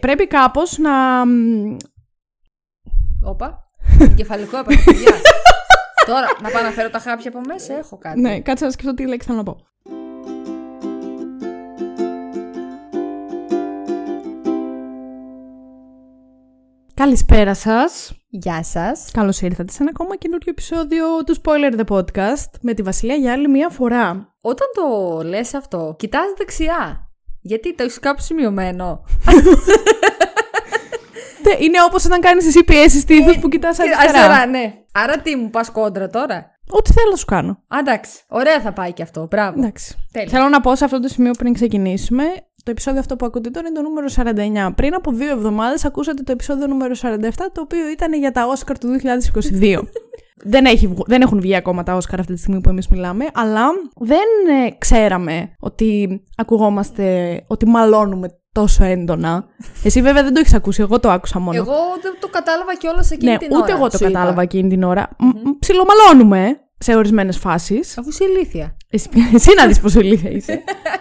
Πρέπει κάπως να. Όπα. Κεφαλικό επαγγελματία. Τώρα, να πάω να φέρω τα χάπια από μέσα, έχω κάτι. Ναι, κάτσε να σκεφτώ τι λέξη θέλω να πω. Καλησπέρα σας. Γεια σας. Καλώς ήρθατε σε ένα ακόμα καινούριο επεισόδιο του Spoiler The Podcast με τη Βασιλεία για άλλη μία φορά. Όταν το λες αυτό, κοιτάς δεξιά. Γιατί το έχεις κάπου σημειωμένο; Ναι, Είναι όπως όταν κάνεις εσύ πιέσεις στήθους που κοιτάς αριστερά. Αριστερά, ναι. Άρα τι, μου πας κόντρα τώρα; Ό,τι θέλω να σου κάνω. Α, εντάξει. Ωραία θα πάει και αυτό. Μπράβο. Εντάξει. Τέλεια. Θέλω να πω σε αυτό το σημείο πριν ξεκινήσουμε. Το επεισόδιο αυτό που ακούτε τώρα είναι το νούμερο 49. Πριν από δύο εβδομάδες ακούσατε το επεισόδιο νούμερο 47, το οποίο ήταν για τα Όσκαρ του 2022. δεν, έχει, βγ- δεν έχουν βγει ακόμα τα Όσκαρ αυτή τη στιγμή που εμείς μιλάμε, αλλά δεν ε, ξέραμε ότι ακουγόμαστε, ότι μαλώνουμε τόσο έντονα. Εσύ βέβαια δεν το έχεις ακούσει, εγώ το άκουσα μόνο. Εγώ δεν το κατάλαβα κιόλας εκείνη ναι, την ώρα. ούτε εγώ το σου είπα. κατάλαβα εκείνη την ώρα. Μ, μ, Ψιλομαλώνουμε σε ορισμένες φάσεις. Αφού είσαι ηλίθια. Εσύ, εσύ να δεις πόσο ηλίθια είσαι.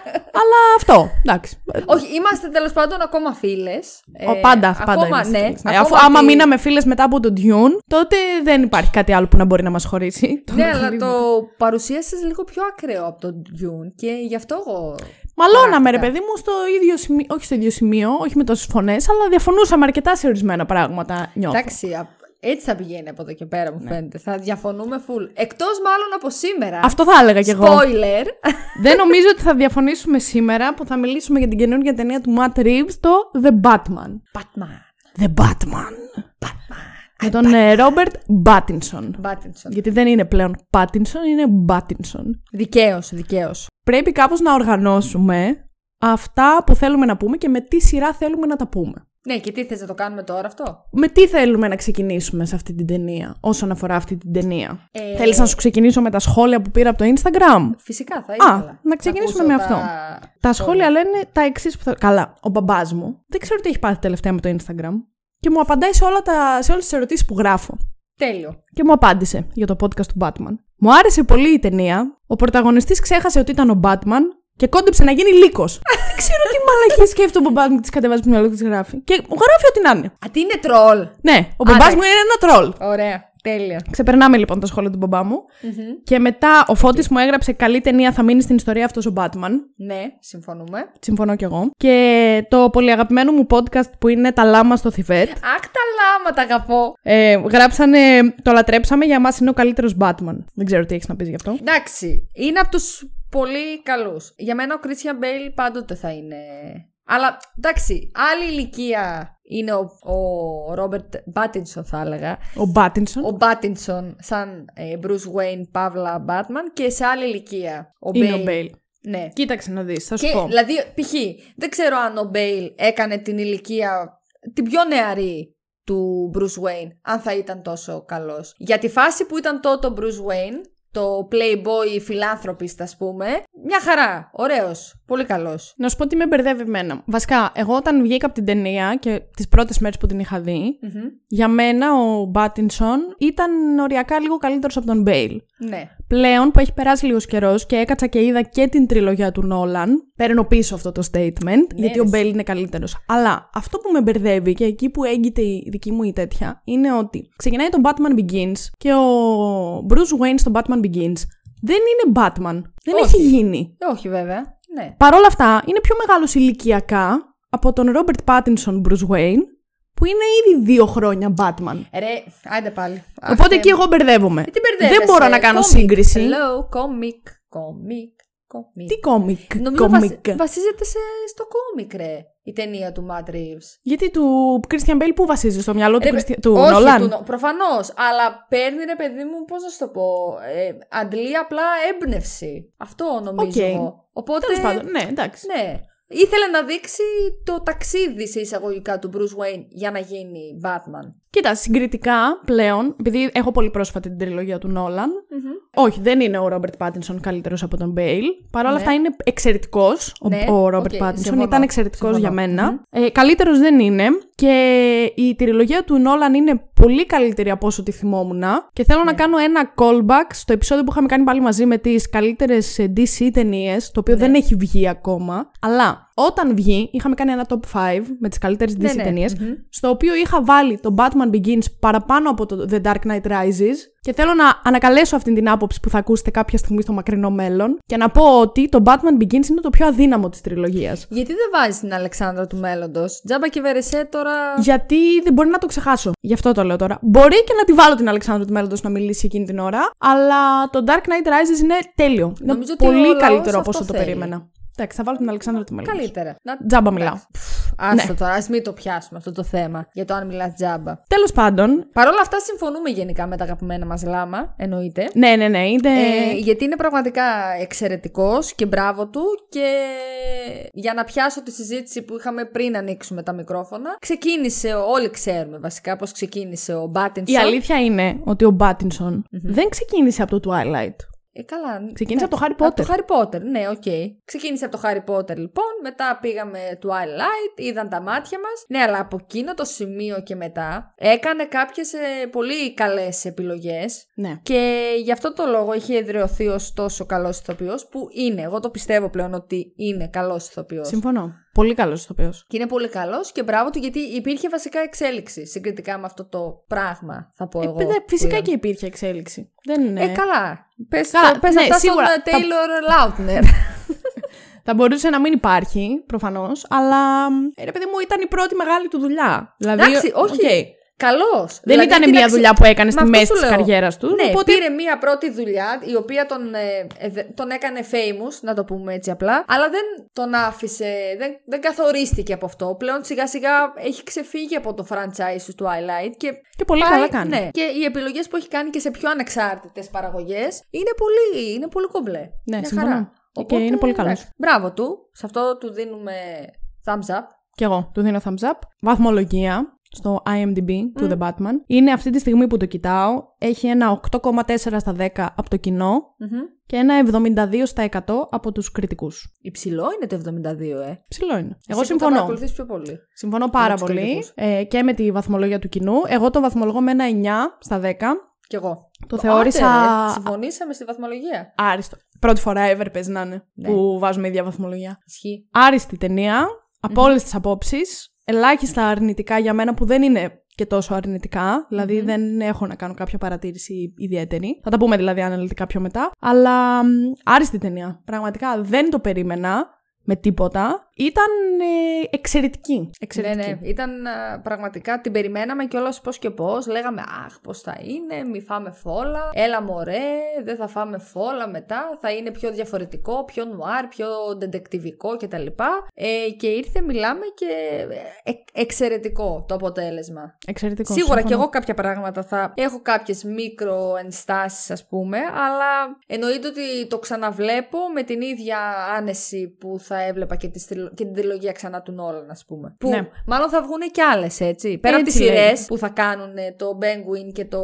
Αλλά αυτό, εντάξει. Όχι, είμαστε τέλος πάντων ακόμα φίλες. Ο, πάντα, πάντα ακόμα, είμαστε ναι. φίλες. Ναι, ακόμα Αφού άμα ότι- μείναμε φίλες μετά από τον Dune, τότε δεν υπάρχει κάτι άλλο που να μπορεί να μας χωρίσει. Το Ναι, αλλά αναγνωρίζουμε. το παρουσίασες λίγο πιο ακραίο από τον Dune και γι' αυτό εγώ. Μαλώναμε, ρε Πρακτικά. παιδί μου, στο ίδιο σημείο, όχι στο ίδιο σημείο, όχι με τόσες φωνές, αλλά διαφωνούσαμε αρκετά σε ορισμένα πράγματα, νιώθω. Εντάξει, α- έτσι θα πηγαίνει από εδώ και πέρα, μου φαίνεται. Θα διαφωνούμε full. Εκτός μάλλον από σήμερα. Αυτό θα έλεγα κι εγώ. Spoiler. δεν νομίζω ότι θα διαφωνήσουμε σήμερα που θα μιλήσουμε για την καινούργια ταινία του Matt Reeves, το The Batman. Batman. The Batman. Batman. Με τον ε, Robert Pattinson. Pattinson. Γιατί δεν είναι πλέον Pattinson, είναι Pattinson. Δικαίως, δικαίως. Πρέπει κάπως να οργανώσουμε αυτά που θέλουμε να πούμε και με τι σειρά θέλουμε να τα πούμε. Ναι, και τι θες να το κάνουμε τώρα αυτό; Με τι θέλουμε να ξεκινήσουμε σε αυτή την ταινία, όσον αφορά αυτή την ταινία; Ε, Θέλεις να σου ξεκινήσω με τα σχόλια που πήρα από το Instagram; Φυσικά θα ήθελα. να ξεκινήσουμε ακούσω με αυτό. Τα, Τα σχόλια λένε τα εξής που θα... Καλά, ο μπαμπάς μου δεν ξέρω τι έχει πάθει τελευταία με το Instagram και μου απαντάει σε, όλα τα... σε όλες τις ερωτήσεις που γράφω. Τέλειο. Και μου απάντησε για το podcast του Batman. Μου άρεσε πολύ η ταινία. Ο πρωταγωνιστής ξέχασε ότι ήταν ο Batman και κόντεψε να γίνει λύκος. Δεν ξέρω τι μαλακή σκέφτεται ο μπαμπάς μου και τη κατεβάζει που μυαλό και τη γράφει. Και μου γράφει ό,τι να είναι. Α, τι είναι τρόλ. Ναι, ο μπαμπάς εντάξει. μου είναι ένα τρόλ. Ωραία. Τέλεια. Ξεπερνάμε λοιπόν τα σχόλια του μπαμπά μου. Και μετά ο Φώτης μου έγραψε καλή ταινία θα μείνει στην ιστορία αυτός ο Batman. Ναι, συμφωνούμε. Συμφωνώ κι εγώ. Και το πολύ αγαπημένο μου podcast που είναι Τα Λάμα στο Θιβέτ. Αχ, τα λάμα, τα αγαπώ. Ε, γράψανε Το λατρέψαμε για μας είναι ο καλύτερος Batman. Δεν ξέρω τι έχεις να πεις γι' αυτό. Εντάξει, είναι από τους πολύ καλούς. Για μένα ο Christian Μπέιλ πάντοτε θα είναι. Αλλά εντάξει, άλλη ηλικία είναι ο, ο Ρόμπερτ Μπάτινσον, θα έλεγα. Ο Μπάτινσον. Ο Μπάτινσον, σαν ε, Bruce Wayne, Παύλα Batman, και σε άλλη ηλικία. Ο είναι Bale. ο Μπέιλ. Ναι. Κοίταξε να δεις, θα σου Και, πω. δηλαδή, π.χ. δεν ξέρω αν ο Μπέιλ έκανε την ηλικία την πιο νεαρή του Bruce Wayne, αν θα ήταν τόσο καλός. Για τη φάση που ήταν τότε ο Bruce Wayne, το playboy philanthropist ας πούμε, μια χαρά, ωραίος, πολύ καλός. Να σου πω τι με μπερδεύει εμένα. Βασικά, εγώ όταν βγήκα από την ταινία και τις πρώτες μέρες που την είχα δει, Μμμ. για μένα ο Μπάτινσον ήταν οριακά λίγο καλύτερος από τον Μπέιλ. Ναι. Πλέον που έχει περάσει λίγος καιρός και έκατσα και είδα και την τριλογία του Νόλαν, παίρνω πίσω αυτό το statement, γιατί ο ρε, Μπέιλ είναι καλύτερος. Αλλά αυτό που με μπερδεύει και εκεί που έγκειται η δική μου η τέτοια είναι ότι ξεκινάει το Batman Begins και ο Bruce Wayne στο Batman Begins δεν είναι Batman. Δεν Όχι. έχει γίνει. Ε, όχι βέβαια, ναι. Παρ' όλα αυτά είναι πιο μεγάλος ηλικιακά από τον Robert Pattinson Bruce Wayne, που είναι ήδη δύο χρόνια Batman. Ρε, άιντε πάλι. Οπότε Αχ, εκεί ε, εγώ μπερδεύομαι. Τι μπερδεύεσαι, Δεν μπορώ να κάνω comic. σύγκριση. Hello, comic, comic, comic. Τι κόμικ, Νομίζω κόμικ. βασι- βασίζεται σε, στο κόμικ, ρε, η ταινία του Matt Reeves. Γιατί του Christian Bale που βασίζει στο μυαλό του, Ρε, Christian... του όχι, Νολάν. του Νο- προφανώς, αλλά παίρνει ρε παιδί μου, πώς να σου το πω, ε, αντλεί απλά έμπνευση. Αυτό νομίζω Οκ. εγώ. Οπότε, Τέλος πάντων, ναι, εντάξει. ναι. Ήθελε να δείξει το ταξίδι σε εισαγωγικά του Bruce Wayne για να γίνει Batman. Κοίτα, συγκριτικά πλέον, επειδή έχω πολύ πρόσφατα την τριλογία του Νόλαν, όχι, δεν είναι ο Ρόμπερτ Πάτινσον καλύτερος από τον Μπέιλ. Παρ' όλα Ναι. αυτά είναι εξαιρετικός ο, Ναι, ο Ρόμπερτ οκ, Πάτινσον. συμφωνώ, Ήταν εξαιρετικός συμφωνώ. για μένα. Ε, καλύτερος δεν είναι. Και η τριλογία του Νόλαν είναι πολύ καλύτερη από όσο τη θυμόμουν. Και θέλω Ναι. να κάνω ένα callback στο επεισόδιο που είχαμε κάνει πάλι μαζί με τις καλύτερες DC ταινίες, το οποίο Ναι. δεν έχει βγει ακόμα. Αλλά όταν βγει, είχαμε κάνει ένα top 5 με τις καλύτερες DC Ναι, ναι. ταινίες, Μμμ. στο οποίο είχα βάλει το Batman Begins παραπάνω από το The Dark Knight Rises και θέλω να ανακαλέσω αυτή την άποψη που θα ακούσετε κάποια στιγμή στο μακρινό μέλλον και να πω ότι το Batman Begins είναι το πιο αδύναμο της τριλογίας. Γιατί δεν βάζεις την Αλεξάνδρα του μέλλοντος; Τζάμπα και Βερεσέ τώρα. Γιατί δεν μπορεί να το ξεχάσω. Γι' αυτό το λέω τώρα. Μπορεί και να τη βάλω την Αλεξάνδρου του μέλλοντος να μιλήσει εκείνη την ώρα, αλλά το Dark Knight Rises είναι τέλειο. Είναι Νομίζω ότι ο πολύ λαός καλύτερο από αυτό όσο το θέλει. περίμενα. Εντάξει, θα βάλω την Αλεξάνδρου του μέλλοντο. Καλύτερα. Να... Τζάμπα μιλάω. Άστο τώρα, ας μην το πιάσουμε αυτό το θέμα για το αν μιλάς τζάμπα. Τέλος πάντων, Παρ' όλα αυτά, συμφωνούμε γενικά με τα αγαπημένα μας λάμα, εννοείται. ναι, ναι, ναι, είναι. Ε, γιατί είναι πραγματικά εξαιρετικός και μπράβο του και για να πιάσω τη συζήτηση που είχαμε πριν ανοίξουμε τα μικρόφωνα ξεκίνησε, όλοι ξέρουμε βασικά πως ξεκίνησε ο Μπάτινσον Η αλήθεια είναι ότι ο Μπάτινσον δεν ξεκίνησε από το Twilight. Ε, καλά. Ξεκίνησε από το Harry Από Potter. το Harry Potter, ναι, οκ. Ξεκίνησε από το Harry Potter λοιπόν, μετά πήγαμε Twilight, είδαν τα μάτια μας. Ναι, αλλά από εκείνο το σημείο και μετά έκανε κάποιες ε, πολύ καλές επιλογές Ναι. Και γι' αυτό το λόγο είχε εδραιωθεί ως τόσο καλός ηθοποιός, που είναι. Εγώ το πιστεύω πλέον ότι είναι καλός ηθοποιός. Συμφωνώ. Πολύ καλός ηθοποιός. Και είναι πολύ καλός και μπράβο του γιατί υπήρχε βασικά εξέλιξη συγκριτικά με αυτό το πράγμα, θα πω εγώ. που Ε, φυσικά είδα. και υπήρχε εξέλιξη. Δεν είναι. Ε, καλά. Πες, Καλά, το- πες ναι, αυτά σίγουρα. στον Τα- Taylor Lautner. Θα μπορούσε να μην υπάρχει, προφανώς, αλλά. Ε, ρε παιδί μου, ήταν η πρώτη μεγάλη του δουλειά. Δηλαδή, Εντάξει, όχι. οκ. Καλός. Δεν ήταν μια δουλειά που έκανες στη μέση της καριέρας του. Ναι, οπότε πήρε μια πρώτη δουλειά η οποία τον, ε, ε, δε- τον έκανε famous, να το πούμε έτσι απλά, αλλά δεν τον άφησε, δεν, δεν καθορίστηκε από αυτό. Πλέον σιγά σιγά έχει ξεφύγει από το franchise του Twilight και, Και πολύ πάει- καλά κάνει. Ναι, και οι επιλογές που έχει κάνει και σε πιο ανεξάρτητες παραγωγές είναι πολύ, είναι πολύ κομπλέ. Ναι, Μια συμφωνώ. χαρά. Και είναι πολύ καλός. εντάξει, Μπράβο του. Σε αυτό του δίνουμε thumbs up. Κι εγώ του δίνω thumbs up. Βαθμολογία στο IMDb του The Batman. Είναι αυτή τη στιγμή που το κοιτάω. Έχει ένα 8,4 στα 10 από το κοινό Μμμ. και ένα 72 στα 100 από τους κριτικούς. Υψηλό είναι το 72, ε. Ψηλό είναι. Εσύ Εγώ που συμφωνώ. Το παρακολουθείς πιο πολύ. Συμφωνώ πάρα τους πολύ κριτικούς. ε, και με τη βαθμολογία του κοινού. Εγώ το βαθμολογώ με ένα 9 στα 10. Κι εγώ. Το θεώρησα Άντε, ρε, συμφωνήσαμε στη βαθμολογία. άριστο. Πρώτη φορά ever παίζει να είναι Ναι. που βάζουμε ίδια βαθμολογία. Ισχύει. Άριστη ταινία, από όλες τις απόψεις. Ελάχιστα αρνητικά για μένα που δεν είναι και τόσο αρνητικά. Δηλαδή δεν έχω να κάνω κάποια παρατήρηση ιδιαίτερη. Θα τα πούμε δηλαδή αναλυτικά πιο μετά. Αλλά μ, άριστη ταινία. Πραγματικά δεν το περίμενα με τίποτα. Ήταν ε, εξαιρετική. εξαιρετική. Ναι, ναι. Ήταν α, πραγματικά, την περιμέναμε κιόλας πώς και πώς. Λέγαμε, Αχ, πώς θα είναι, μη φάμε φόλα. Έλα μωρέ, δεν θα φάμε φόλα μετά. Θα είναι πιο διαφορετικό, πιο νουάρ, πιο ντεντεκτιβικό κτλ. Ε, και ήρθε, μιλάμε και ε, ε, εξαιρετικό το αποτέλεσμα. Εξαιρετικό. Σίγουρα συμφωνώ. και εγώ κάποια πράγματα θα έχω κάποιες μικροενστάσεις ας πούμε, αλλά εννοείται ότι το ξαναβλέπω με την ίδια άνεση που θα έβλεπα και, τη, στριλο- και την τριλογία ξανά του Νόλαν ας πούμε. Που Ναι. μάλλον θα βγουν και άλλες έτσι. Πέρα από τις Έτσι λέει. σειρές που θα κάνουν ε, το Penguin και το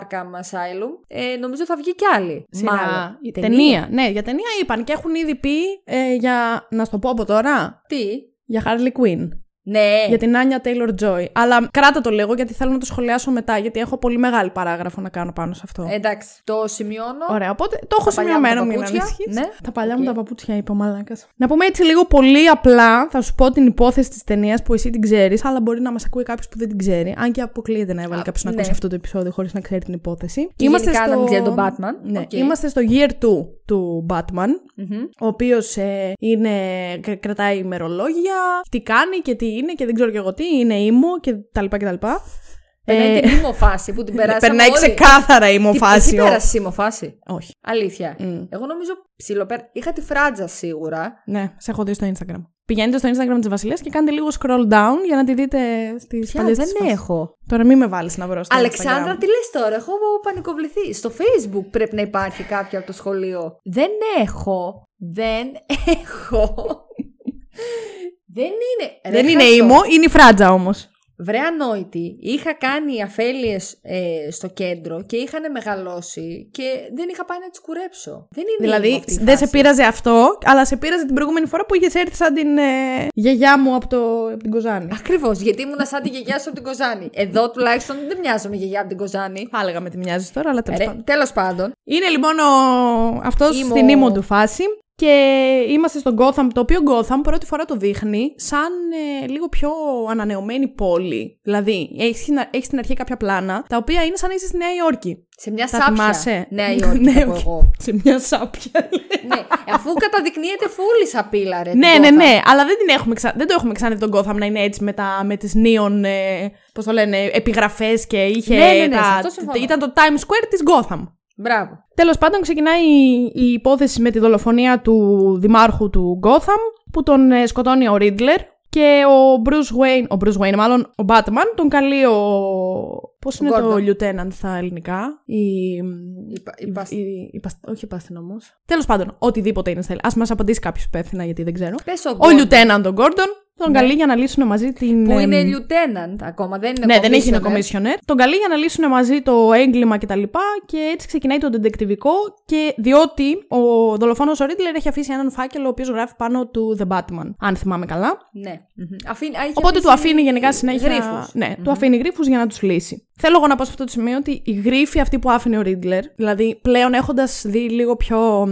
Arkham Asylum, ε, νομίζω θα βγει κι άλλη. Σειρά. Μάλλον. Η ταινία. Ναι, για ταινία είπαν και έχουν ήδη πει ε, για. Να σου το πω από τώρα. Τι; Για Harley Quinn. Ναι. Για την Anya Taylor Joy. Αλλά κράτα το λίγο γιατί θέλω να το σχολιάσω μετά, γιατί έχω πολύ μεγάλη παράγραφο να κάνω πάνω σε αυτό. Ε, Εντάξει, το σημειώνω. Ωραία, οπότε το έχω Τα παλιά μου σημειωμένο, τα μην παπούτσια. ανησυχείς. Ναι. Τα παλιά Οκ. μου τα παπούτσια, είπα ο μαλάκας. Να πούμε έτσι λίγο πολύ απλά, θα σου πω την υπόθεση της ταινίας που εσύ την ξέρεις, αλλά μπορεί να μας ακούει κάποιος που δεν την ξέρει. Αν και αποκλείεται να έβαλε Α, κάποιος να ναι. ακούσει αυτό το επεισόδιο χωρίς να ξέρει την υπόθεση. Και γενικά να μην ξέρει τον Batman. Ναι, Οκ. Είμαστε στο year 2 του Batman, Μμμ. ο οποίος είναι, κ- κρατάει ημερολόγια, τι κάνει και τι είναι και δεν ξέρω και εγώ τι, είναι emo και τα λοιπά και τα λοιπά. Περνάει Ε, την emo φάση που την περάσαμε Περνάει όλοι. ξεκάθαρα η Τι- emo φάση. Εσύ πέρασες emo φάση; Όχι. Αλήθεια. Μμ. Εγώ νομίζω ψιλοπέρασα. Είχα τη φράτζα σίγουρα. Ναι, σε έχω δει στο Instagram. Πηγαίνετε στο Instagram της Βασιλείας και κάντε λίγο scroll down για να τη δείτε στις Πια παλιές δεν έχω. Τώρα μην με βάλεις να βρω στο Αλεξάνδρα, Instagram. τι λες τώρα, έχω πανικοβληθεί. Στο facebook πρέπει να υπάρχει κάποια από το σχολείο. Δεν έχω. Δεν έχω. δεν είναι. Ρε Δεν είναι Χριστό. ήμο, είναι η φράτζα όμως. Βρε ανόητη, είχα κάνει αφέλειες ε, στο κέντρο και είχαν μεγαλώσει και δεν είχα πάει να τις κουρέψω. Δεν είναι ήμο Δηλαδή αυτή η δεν σε φάση. πείραζε αυτό, αλλά σε πείραζε την προηγούμενη φορά που είχες έρθει σαν την ε, γιαγιά μου από, το, από την Κοζάνη. Ακριβώς, γιατί ήμουν σαν τη γιαγιά σου από την Κοζάνη. Εδώ τουλάχιστον δεν μοιάζομαι γιαγιά από την Κοζάνη. Θα έλεγα με τη μοιάζεις τώρα, αλλά τέλος πάντων. Τέλος πάντων, Είναι λοιπόν ο... αυτός Ήμο- στην ήμο του φάση. Και είμαστε στο Gotham, το οποίο Gotham πρώτη φορά το δείχνει σαν ε, λίγο πιο ανανεωμένη πόλη. Δηλαδή, έχει έχεις στην αρχή κάποια πλάνα, τα οποία είναι σαν να είσαι στη Νέα Υόρκη. Σε μια Τα σάπια. θυμάσαι; Νέα Υόρκη, Ναι, θα πω όχι. εγώ. Σε μια σάπια. ναι, αφού καταδεικνύεται φούλη σαπίλα, ρε. ναι, την ναι, Gotham. ναι, αλλά δεν, την έχουμε ξα... δεν το έχουμε ξαναδεί τον Gotham να είναι έτσι με, τα... με τις νίον, ε, πώς το λένε, επιγραφές και είχε Ναι, ναι, ναι, σε τα... αυτό συμφωνώ. ήταν το Times Square της Gotham. Μπράβο. Τέλος πάντων ξεκινάει η, η υπόθεση με τη δολοφονία του δημάρχου του Gotham που τον ε, σκοτώνει ο Riddler και ο Bruce Wayne, ο Bruce Wayne μάλλον, ο Batman, τον καλεί ο... Πώς είναι το Gordon. lieutenant στα ελληνικά, η... Η πα- η πασ- η- η πασ- όχι υπάστηνομος. Τέλος πάντων, οτιδήποτε είναι στα ελληνικά. Ας μας απαντήσει κάποιος υπεύθυνα γιατί δεν ξέρω. Πες ο Ο Gordon, lieutenant τον Gordon τον Ναι. καλεί για να λύσουν μαζί την... Που εμ, είναι lieutenant ακόμα, δεν είναι ναι, δεν έχει είναι commissioner. commissioner. Τον καλεί για να λύσουν μαζί το έγκλημα κτλ. Και, και έτσι ξεκινάει το detectivικό. Και διότι ο δολοφόνος ο Ρίτλερ έχει αφήσει έναν φάκελο ο οποίος γράφει πάνω του The Batman, αν θυμάμαι καλά. Ναι. Μμμ. Αφήνει, έχει Οπότε του αφήσει αφήνει γενικά συνέχεια. γρίφους. Ναι, του αφήνει γρήφου για να τους λύσει. Θέλω εγώ να πω σε αυτό το σημείο ότι η γρίφη αυτή που άφηνε ο Ρίτλερ, δηλαδή πλέον έχοντας δει λίγο πιο.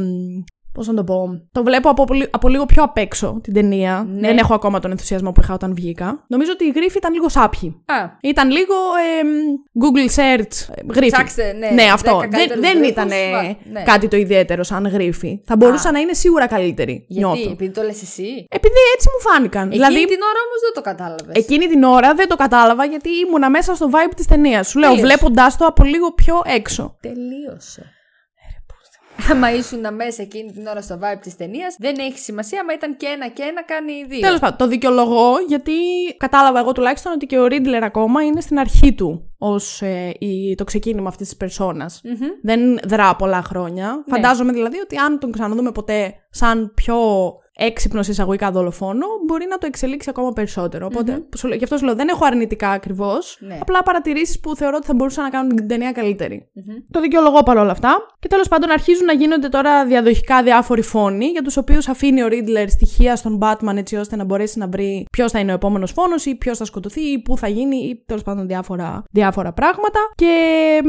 Πώς να το πω. Το βλέπω από, πολύ- από λίγο πιο απ' έξω την ταινία. Ναι. Δεν έχω ακόμα τον ενθουσιασμό που είχα όταν βγήκα. Νομίζω ότι η γρίφη ήταν λίγο σάπιοι. Α, Ήταν λίγο εμ, Google search ε, γρίφη. Ψάξτε, ναι, ναι αυτό. δέκα Δεν, καλύτερους δεν γρίφους, ήταν βα- ναι. κάτι το ιδιαίτερο σαν γρίφη. Θα μπορούσα να είναι σίγουρα καλύτερη. γιατί, Νιώθω. επειδή το λες εσύ; Επειδή έτσι μου φάνηκαν. Εκείνη δηλαδή, την ώρα όμως δεν το κατάλαβες. εκείνη την ώρα δεν το κατάλαβα γιατί ήμουνα μέσα στο vibe της ταινίας. Σου λέω, Τελείωσε. βλέποντάς το από λίγο πιο έξω. Τελείωσε. Άμα ήσουν μέσα εκείνη την ώρα στο vibe της ταινίας, δεν έχει σημασία, άμα ήταν και ένα και ένα κάνει δύο. Τέλος πάντων, το δικαιολογώ γιατί κατάλαβα εγώ τουλάχιστον ότι και ο Ρίτλερ ακόμα είναι στην αρχή του ως το ξεκίνημα αυτής της περσόνας. Μμμ. Δεν δρά πολλά χρόνια. Ναι. Φαντάζομαι δηλαδή ότι αν τον ξαναδούμε ποτέ σαν πιο έξυπνος εισαγωγικά δολοφόνο, μπορεί να το εξελίξει ακόμα περισσότερο. Οπότε, σου λέω- γι' αυτό σου λέω, δεν έχω αρνητικά ακριβώς. Ναι. Απλά παρατηρήσεις που θεωρώ ότι θα μπορούσαν να κάνουν την ταινία καλύτερη. Μμμ. Το δικαιολογώ παρόλα αυτά. Και τέλος πάντων αρχίζουν να γίνονται τώρα διαδοχικά διάφοροι φόνοι για τους οποίους αφήνει ο Ρίτλερ στοιχεία στον Batman έτσι ώστε να μπορέσει να βρει ποιος θα είναι ο επόμενος φόνος ή ποιος θα σκοτωθεί ή πού θα γίνει ή τέλος πάντων διάφορα, διάφορα πράγματα. Και μ,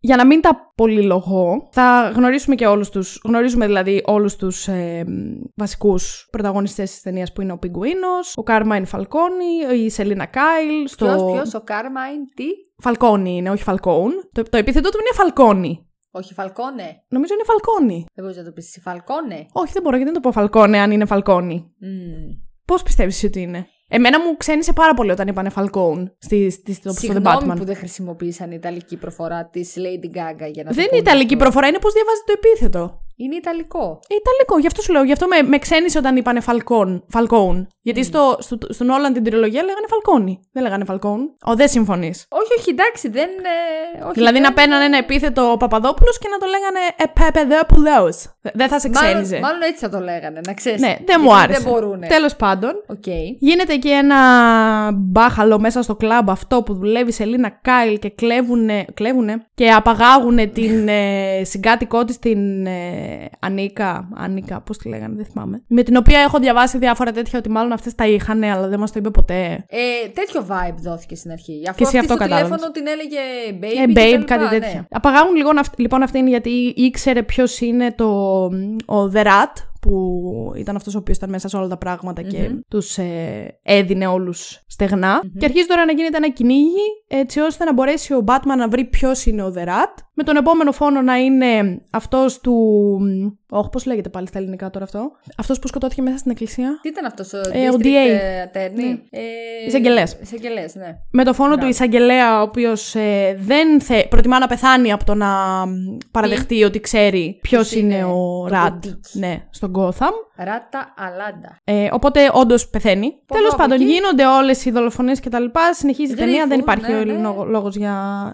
για να μην τα πολυλογώ, θα γνωρίσουμε και όλους τους, γνωρίζουμε δηλαδή όλους τους ε, μ, βασικούς πρωταγωνιστές της ταινίας που είναι ο Πιγκουίνος, ο Κάρμαϊν Φαλκόνι, η Σελίνα Κάιλ, στο... Ποιος, ποιος, ο Κάρμαϊν, τι; Φαλκόνι είναι, όχι Φαλκόουν. Το, το επίθετό του είναι Φαλκόνι. Όχι, Φαλκόνε. Νομίζω είναι Φαλκόνι. Δεν μπορείς να το πεις εσύ, Φαλκόνε. Όχι, δεν μπορώ γιατί δεν το πω Φαλκόνε αν είναι Φαλκόνι. Μμμ. Πώς πιστεύεις ότι είναι; Εμένα μου ξένησε πάρα πολύ όταν είπανε Falcone στη, στη, στο, στο The Συγγνώμη Batman. που δεν χρησιμοποίησαν η ιταλική προφορά της Lady Gaga για να το Δεν είναι πούνε ιταλική αυτό. προφορά, είναι πώς διαβάζει το επίθετο. Είναι ιταλικό. Ε, Ιταλικό, γι' αυτό σου λέω. Γι' αυτό με, με ξένησε όταν είπανε Falcone. Falcone. Γιατί στο, στο, στον Όλαν την τριλογία λέγανε Falcone. Δεν λέγανε Falcone. Ο, δεν συμφωνείς. Όχι, όχι, εντάξει, δεν. ε, όχι, Δηλαδή δεν- να παίρνανε ένα επίθετο ο Παπαδόπουλος και να το λέγανε Επεπεδόπουλο. Δεν θα σε ξένιζε. Μάλλον, μάλλον έτσι θα το λέγανε, να ξέρεις. Ναι, δεν μου άρεσε. Δεν μπορούνε. Τέλος πάντων, Οκ. Γίνεται και ένα μπάχαλο μέσα στο κλαμπ αυτό που δουλεύει η Σελίνα Κάιλ και κλέβουνε, κλέβουνε και απαγάγουνε την ε, συγκάτοικό της την ε, Ανίκα, Ανίκα, πώς τη λέγανε, δεν θυμάμαι. Με την οποία έχω διαβάσει διάφορα τέτοια ότι μάλλον αυτές τα είχαν, αλλά δεν μας το είπε ποτέ. Ε, τέτοιο vibe δόθηκε στην αρχή. Αφού Και εσύ αυτή αυτό στο κατάλαβες. τηλέφωνο την έλεγε baby. Ε, και τα babe, λοιπά, κάτι ναι. τέτοια. Απαγάγουν λοιπόν, αυ- λοιπόν αυτήν γιατί ήξερε ποιος είναι το, ο The Rat, που ήταν αυτός ο οποίος ήταν μέσα σε όλα τα πράγματα και τους ε, έδινε όλους στεγνα Και αρχίζει τώρα να γίνεται ένα κυνήγι έτσι ώστε να μπορέσει ο Batman να βρει ποιος είναι ο The Rat. Με τον επόμενο φόνο να είναι αυτός του... Όχι, πώς λέγεται πάλι στα ελληνικά τώρα αυτό; Αυτός που σκοτώθηκε μέσα στην εκκλησία; Τι ήταν αυτός ο Ε, ο district DA. attorney. Ναι. Ε, Εισαγγελέας. εισαγγελέας, ναι. Με το φόνο του εισαγγελέα, ο οποίος δεν θε, προτιμά να πεθάνει από το να μ, παραδεχτεί ότι ξέρει ποιος Ποιος είναι, είναι ο το Ραντ κοντίκι. ναι, στον Gotham. Ράτα αλάντα. Ε, οπότε όντως πεθαίνει. Από Τέλος εδώ, από πάντων, εκεί. γίνονται όλες οι δολοφονίες κτλ. Συνεχίζει η ταινία, δεν Γρήφους, υπάρχει ναι, ναι. λόγος για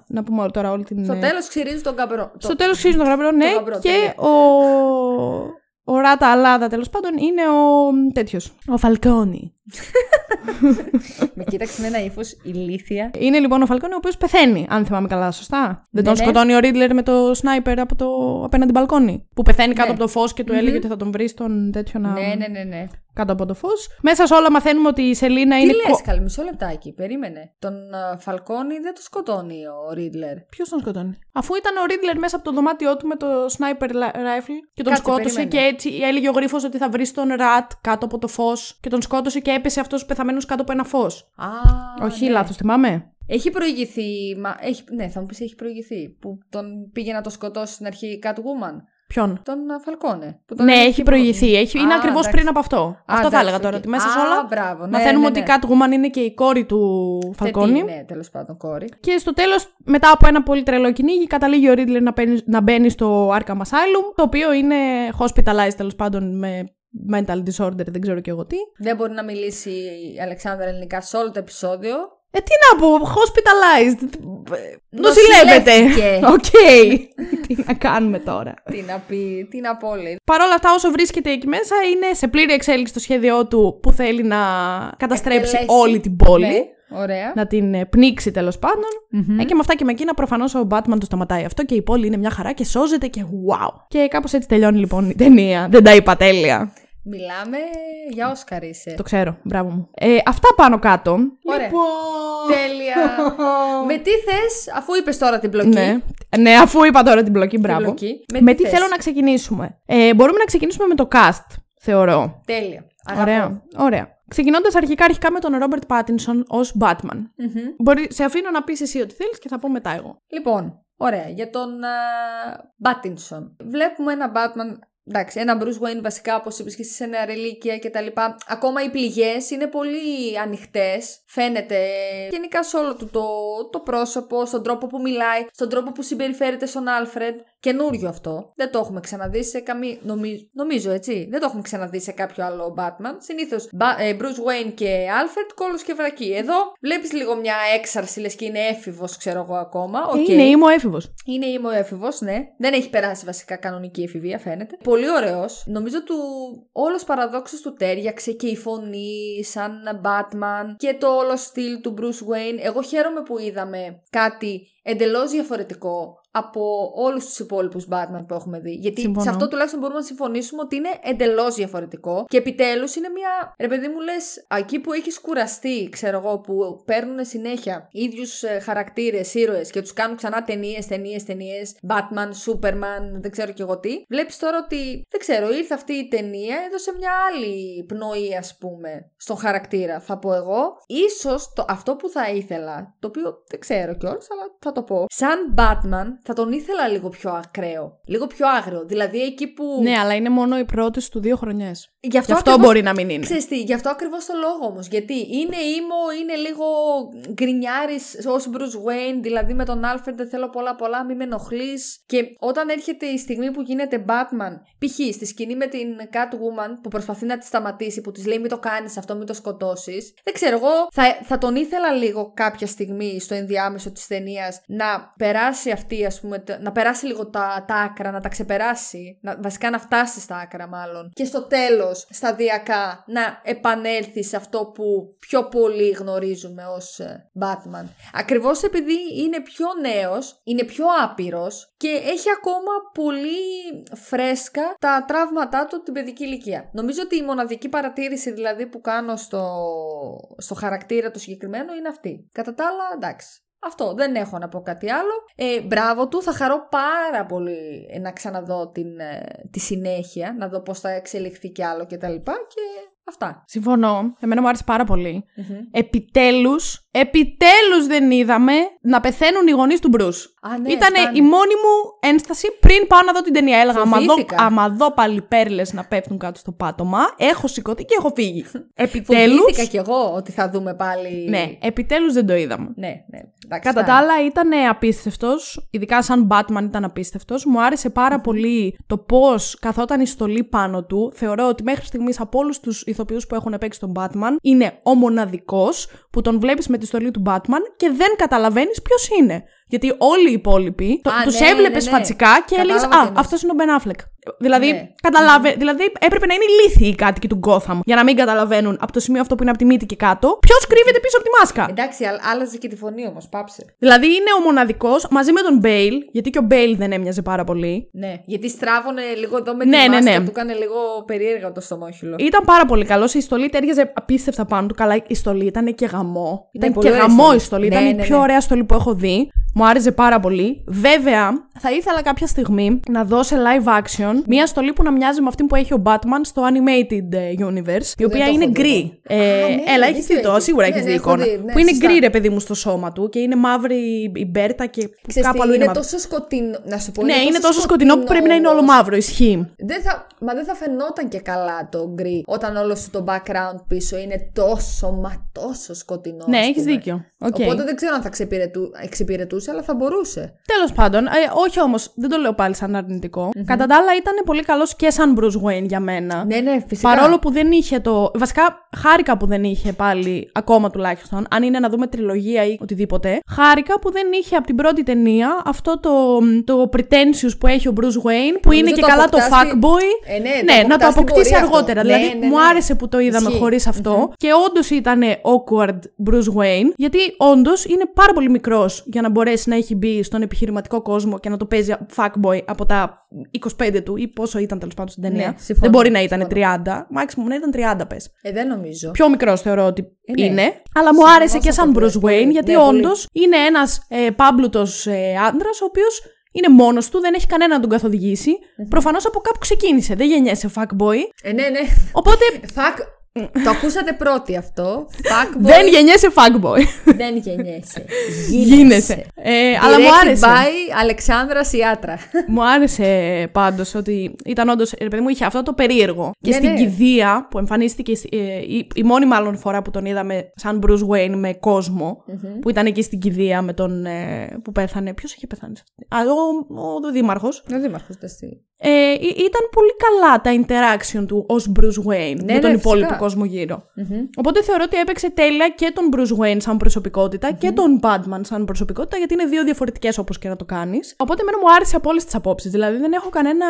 να πούμε όλη- τώρα όλη την. Στο ε, τέλος ξυρίζει τον καμπρό. στο τέλος ξύζει τον γραμπρό, ναι, γαμπρό, και τέλεια. ο. Ο Ράτα Αλάδα τέλος πάντων είναι ο τέτοιος. Ο Φαλκόνι. Με κοίταξε με ένα ύφος ηλίθια. Είναι λοιπόν ο Φαλκόνι ο οποίος πεθαίνει, αν θυμάμαι καλά, σωστά. Δεν τον ναι. σκοτώνει ο Riddler με το sniper από το απέναντι μπαλκόνι. Που πεθαίνει κάτω Ναι. από το φως και του έλεγε ότι θα τον βρει στον τέτοιο να. Ναι, ναι, ναι, ναι. Κάτω από το φως. Μέσα σε όλα μαθαίνουμε ότι η Σελίνα Τι είναι. λες, καλή, μισό λεπτάκι, περίμενε. Τον α, Φαλκόνι δεν το σκοτώνει ο Riddler. Ποιος τον σκοτώνει; Αφού ήταν ο Riddler μέσα από το δωμάτιό του με το sniper li- rifle και τον Κάτσε, σκότωσε περίμενε. και έτσι έλεγε ο γρίφος ότι θα βρεις τον rat κάτω από το φως και τον σκότωσε και έπεσε αυτός πεθαμένος κάτω από ένα φως. Α, Όχι, ναι. λάθος, θυμάμαι. Έχει προηγηθεί, μα, έχει, ναι, θα μου πεις έχει προηγηθεί, που τον πήγε να το σκοτώσει στην αρχή η Catwoman. Ποιον; Τον α, Φαλκόνε. Που τον Ναι, έλεγε έχει πρώτη. προηγηθεί. Έχει, είναι Α, ακριβώς εντάξει. πριν από αυτό. Α, αυτό θα εντάξει, έλεγα τώρα. οκ. Ότι μέσα σε Α, όλα μπράβο, ναι, μαθαίνουμε ναι, ναι. ότι η Catwoman είναι και η κόρη του Φαλκόνη. Θετή, Ναι, τέλος πάντων, κόρη. Και στο τέλος, μετά από ένα πολύ τρελό κυνήγι, καταλήγει ο Riddler να, μπαίνει- να μπαίνει στο Arkham Asylum, το οποίο είναι hospitalized τέλος πάντων με mental disorder, δεν ξέρω και εγώ τι. Δεν μπορεί να μιλήσει η Αλεξάνδρα ελληνικά σε όλο το επεισόδιο. Ε, τι να πω, hospitalized. Νοσηλεύεται. Νοσηλεύτηκε. Οκ. τι να κάνουμε τώρα. τι να πει, τι να πω, λέει. Παρ' όλα αυτά, όσο βρίσκεται εκεί μέσα, είναι σε πλήρη εξέλιξη το σχέδιό του που θέλει να καταστρέψει Εκτελέσει. όλη την πόλη. Ναι, ωραία. Να την ε, πνίξει τέλος πάντων. Μμμ. Ε, και με αυτά και με εκείνα, προφανώς ο Batman το σταματάει αυτό και η πόλη είναι μια χαρά και σώζεται και wow. Και κάπως έτσι τελειώνει λοιπόν η ταινία. Δεν τα είπα τέλεια. Μιλάμε για Όσκαρ είσαι. Το ξέρω, μπράβο μου. Ε, αυτά πάνω κάτω. Ωραία. Λοιπόν... Τέλεια. Με τι θες, αφού είπες τώρα την πλοκή. Ναι. ναι, αφού είπα τώρα την μπλοκή, μπράβο. πλοκή. Με, Με τι τι θες; θέλω να ξεκινήσουμε; Ε, μπορούμε να ξεκινήσουμε με το cast, θεωρώ. Τέλεια. Αγαπώ. Ωραία. Ωραία. Ξεκινώντας αρχικά, αρχικά με τον Ρόμπερτ Πάτινσον ως Batman. Μμμ. Μπορεί, σε αφήνω να πεις εσύ ό,τι θέλεις και θα πω μετά εγώ. Λοιπόν, ωραία. Για τον Πάτινσον. Βλέπουμε ένα Batman. Εντάξει, ένα Bruce Wayne βασικά, όπως είπες και εσύ, σε νεαρή ηλικία κτλ. Ακόμα οι πληγές είναι πολύ ανοιχτές. Φαίνεται γενικά σε όλο του το, το πρόσωπο, στον τρόπο που μιλάει, στον τρόπο που συμπεριφέρεται στον Άλφρεντ. Καινούριο αυτό. Δεν το έχουμε ξαναδεί σε καμία. Νομίζω, νομίζω έτσι. Δεν το έχουμε ξαναδεί σε κάποιο άλλο Batman. Συνήθως Bruce Wayne και Alfred κώλος και βρακί. Εδώ βλέπεις λίγο μια έξαρση, λες και είναι έφηβος, ξέρω εγώ ακόμα. Οκ. Είναι emo έφηβος. Είναι emo έφηβος, ναι. Δεν έχει περάσει βασικά κανονική εφηβεία, φαίνεται. Πολύ ωραίος. Νομίζω του όλος παραδόξως του τέριαξε και η φωνή σαν Batman και το όλο στυλ του Bruce Wayne. Εγώ χαίρομαι που είδαμε κάτι εντελώς διαφορετικό από όλους τους υπόλοιπους Batman που έχουμε δει. Γιατί Συμφωνώ. σε αυτό τουλάχιστον μπορούμε να συμφωνήσουμε ότι είναι εντελώς διαφορετικό. Και επιτέλους είναι μια. Ρε παιδί μου, λες, εκεί που έχεις κουραστεί, ξέρω εγώ, που παίρνουν συνέχεια ίδιους χαρακτήρες, ήρωες και τους κάνουν ξανά ταινίες, ταινίες, ταινίες. Batman, Superman, δεν ξέρω κι εγώ τι. Βλέπεις τώρα ότι, δεν ξέρω, ήρθε αυτή η ταινία, έδωσε μια άλλη πνοή, ας πούμε, στον χαρακτήρα, θα πω εγώ. Ίσως το, αυτό που θα ήθελα, το οποίο δεν ξέρω κιόλας, αλλά θα το πω. Σαν Batman, θα τον ήθελα λίγο πιο ακραίο. Λίγο πιο άγριο. Δηλαδή εκεί που. Ναι, αλλά είναι μόνο οι πρώτες του δύο χρονιές. Γι' αυτό, Γι' αυτό ακριβώς- μπορεί να μην είναι. Ξέρεις τι, γι' αυτό ακριβώς το λόγο όμως. Γιατί είναι ήμο, είναι λίγο γκρινιάρης ως Bruce Wayne, δηλαδή με τον Alfred δεν θέλω πολλά πολλά, μην με ενοχλείς. Και όταν έρχεται η στιγμή που γίνεται Batman, π.χ. στη σκηνή με την Catwoman που προσπαθεί να τη σταματήσει, που της λέει μην το κάνεις αυτό, μην το σκοτώσεις. Δεν ξέρω, εγώ θα, θα τον ήθελα λίγο κάποια στιγμή στο ενδιάμεσο της ταινίας να περάσει αυτή, ας πούμε, τε- να περάσει λίγο τα, τα άκρα, να τα ξεπεράσει. Να, βασικά να φτάσει στα άκρα, μάλλον. Και στο τέλος, σταδιακά, να επανέλθει σε αυτό που πιο πολύ γνωρίζουμε ως Batman. Ακριβώς επειδή είναι πιο νέος, είναι πιο άπειρος και έχει ακόμα πολύ φρέσκα τα τραύματά του την παιδική ηλικία. Νομίζω ότι η μοναδική παρατήρηση δηλαδή που κάνω στο, στο χαρακτήρα του συγκεκριμένου είναι αυτή. Κατά τα άλλα, εντάξει. Αυτό, δεν έχω να πω κάτι άλλο. Ε, μπράβο του, θα χαρώ πάρα πολύ ε, να ξαναδώ την, ε, τη συνέχεια, να δω πώς θα εξελιχθεί κι άλλο κτλ. Και, και αυτά. Συμφωνώ. Εμένα μου άρεσε πάρα πολύ. Επιτέλους, επιτέλους δεν είδαμε να πεθαίνουν οι γονείς του Μπρου. Α, ναι, Ήταν φτάνει. η μόνη μου ένσταση πριν πάω να δω την ταινία. Έλεγα, άμα δω, Φοβήθηκα. άμα δω πάλι πέρλες να πέφτουν κάτω στο πάτωμα, έχω σηκωθεί και έχω φύγει. Επιτέλου. Φοβήθηκα κι εγώ ότι θα δούμε πάλι. Ναι, επιτέλους δεν το είδαμε. ναι, ναι. Εντάξει, Κατά τα φτάνει. άλλα ήταν απίστευτος, ειδικά σαν Batman ήταν απίστευτος. Μου άρεσε πάρα πολύ το πώς καθόταν η στολή πάνω του. Θεωρώ ότι μέχρι στιγμής από όλους τους ηθοποιούς που έχουν παίξει τον Batman είναι ο μοναδικός που τον βλέπεις με τη στολή του Batman και δεν καταλαβαίνεις ποιος είναι. Γιατί όλοι οι υπόλοιποι Α, τους ναι, έβλεπες ναι, ναι. φατσικά και Κατάλαβα έλεγες τι Α, εννοείς. αυτός είναι ο Ben Affleck. Δηλαδή, Ναι. καταλάβε, δηλαδή έπρεπε να είναι ηλίθιοι οι κάτοικοι του Gotham για να μην καταλαβαίνουν από το σημείο αυτό που είναι από τη μύτη και κάτω ποιος κρύβεται πίσω από τη μάσκα. Εντάξει, α- άλλαζε και τη φωνή όμως, πάψε. Δηλαδή είναι ο μοναδικός μαζί με τον Μπέιλ, γιατί και ο Μπέιλ δεν έμοιαζε πάρα πολύ. Ναι, γιατί στράβωνε λίγο εδώ με Ναι, τη ναι, μάσκα, ναι. του έκανε λίγο περίεργα το στοματόχειλο. Ήταν πάρα πολύ καλός. Η στολή ταίριαζε απίστευτα πάνω του. Καλά, η στολή ήταν και γαμώ. Ήταν πολύ και ωραία γαμώ στολή. η στολή. Ναι, ήταν η ναι, πιο ναι. ωραία στολή που έχω δει. Μου άρεσε πάρα πολύ. Βέβαια, θα ήθελα κάποια στιγμή να δω σε live action μία στολή που να μοιάζει με αυτή που έχει ο Batman στο Animated ε, Universe, η οποία το είναι έχω δει γκρι. εγώ. Ε, Α, ναι, έλα, δίκιο έχει δεις το, έχεις. σίγουρα Ναι, έχει ναι, δει έχω εικόνα. δει, ναι, που είναι σωστά. γκρι, ρε παιδί μου, στο σώμα του και είναι μαύρη η μπέρτα και Ξέρεις κάπου τι, αλλού είναι είναι μαύρη. τόσο σκοτεινό. Να σου πω, Ναι, είναι τόσο σκοτεινό που πρέπει να είναι όλο όμως. μαύρο, ισχύει. Δεν θα, μα δεν θα φαινόταν και καλά το γκρι όταν όλο σου το background πίσω είναι τόσο μα τόσο σκοτεινό. Ναι, ας έχεις πούμε. δίκιο. Οκ. Οπότε δεν ξέρω αν θα ξεπηρετού, εξυπηρετούσε, αλλά θα μπορούσε. Τέλος πάντων, ε, όχι όμως, δεν το λέω πάλι σαν αρνητικό Κατά τα άλλα, ήταν πολύ καλός και σαν Bruce Wayne για μένα. Ναι, ναι, φυσικά. Παρόλο που δεν είχε το. Βασικά, χάρηκα που δεν είχε πάλι, ακόμα τουλάχιστον, αν είναι να δούμε τριλογία ή οτιδήποτε. Χάρηκα που δεν είχε από την πρώτη ταινία αυτό το, το pretentious που έχει ο Bruce Wayne, που είναι και το καλά το αποκτάς στη- fuckboy. Ε, ναι, το ναι, να το αποκτάς στην αποκτήσει πορεία αυτό. αργότερα. Ναι, δηλαδή, ναι, μου ναι. άρεσε που το είδαμε Ισχύει. χωρίς αυτό. Και όντως ήταν awkward Bruce Wayne, γιατί όντως είναι πάρα πολύ μικρός για να μπορέσει να έχει μπει στον επιχειρηματικό κόσμο και να το παίζει fuckboy από τα 25 του ή πόσο ήταν τέλος πάντων στην ταινία. Ναι, συμφωνώ, Δεν μπορεί να ήταν συμφωνώ. 30. Maximum να ήταν 30 πες. Ε, δεν νομίζω. Πιο μικρός θεωρώ ότι Ε, ναι. είναι. Αλλά μου Συμφωνώ άρεσε και σε σαν αυτό, Bruce πολύ. Wayne, γιατί Ναι, πολύ. όντως είναι ένας ε, πάμπλουτος ε, άντρας, ο οποίος είναι μόνος του, δεν έχει κανένα να τον καθοδηγήσει. Προφανώς από κάπου ξεκίνησε. Δεν γεννιέσαι fuckboy. Ε, ναι, ναι. Οπότε Fuck. Το ακούσατε πρώτοι αυτό. Fuckboy. δεν γεννιέσαι fuckboy. δεν γεννιέσαι. Γίνεσαι. Ε, αλλά μου Directed άρεσε. by Αλεξάνδρα Σιάτρα. Μου άρεσε πάντως ότι ήταν όντως. Ρε παιδί μου, είχε αυτό το περίεργο. Και Ναι, στην ναι. κηδεία που εμφανίστηκε. ε, η, η μόνη μάλλον φορά που τον είδαμε σαν Bruce Wayne με κοσμο που ήταν εκεί στην κηδεία με τον. Ε, που πέθανε. Ποιος είχε πεθάνει σε αυτή; Α, ο, ο, ο Δήμαρχος. Ο Δήμαρχος Ε, ή- ήταν πολύ καλά τα interaction του ως Bruce Wayne με ναι, τον υπόλοιπο φυσικά. Κόσμο γύρω. Οπότε θεωρώ ότι έπαιξε τέλεια και τον Bruce Wayne σαν προσωπικότητα και τον Batman σαν προσωπικότητα, γιατί είναι δύο διαφορετικές όπως και να το κάνεις. Οπότε εμένα μου άρεσε από όλες τις απόψεις. Δηλαδή δεν έχω κανένα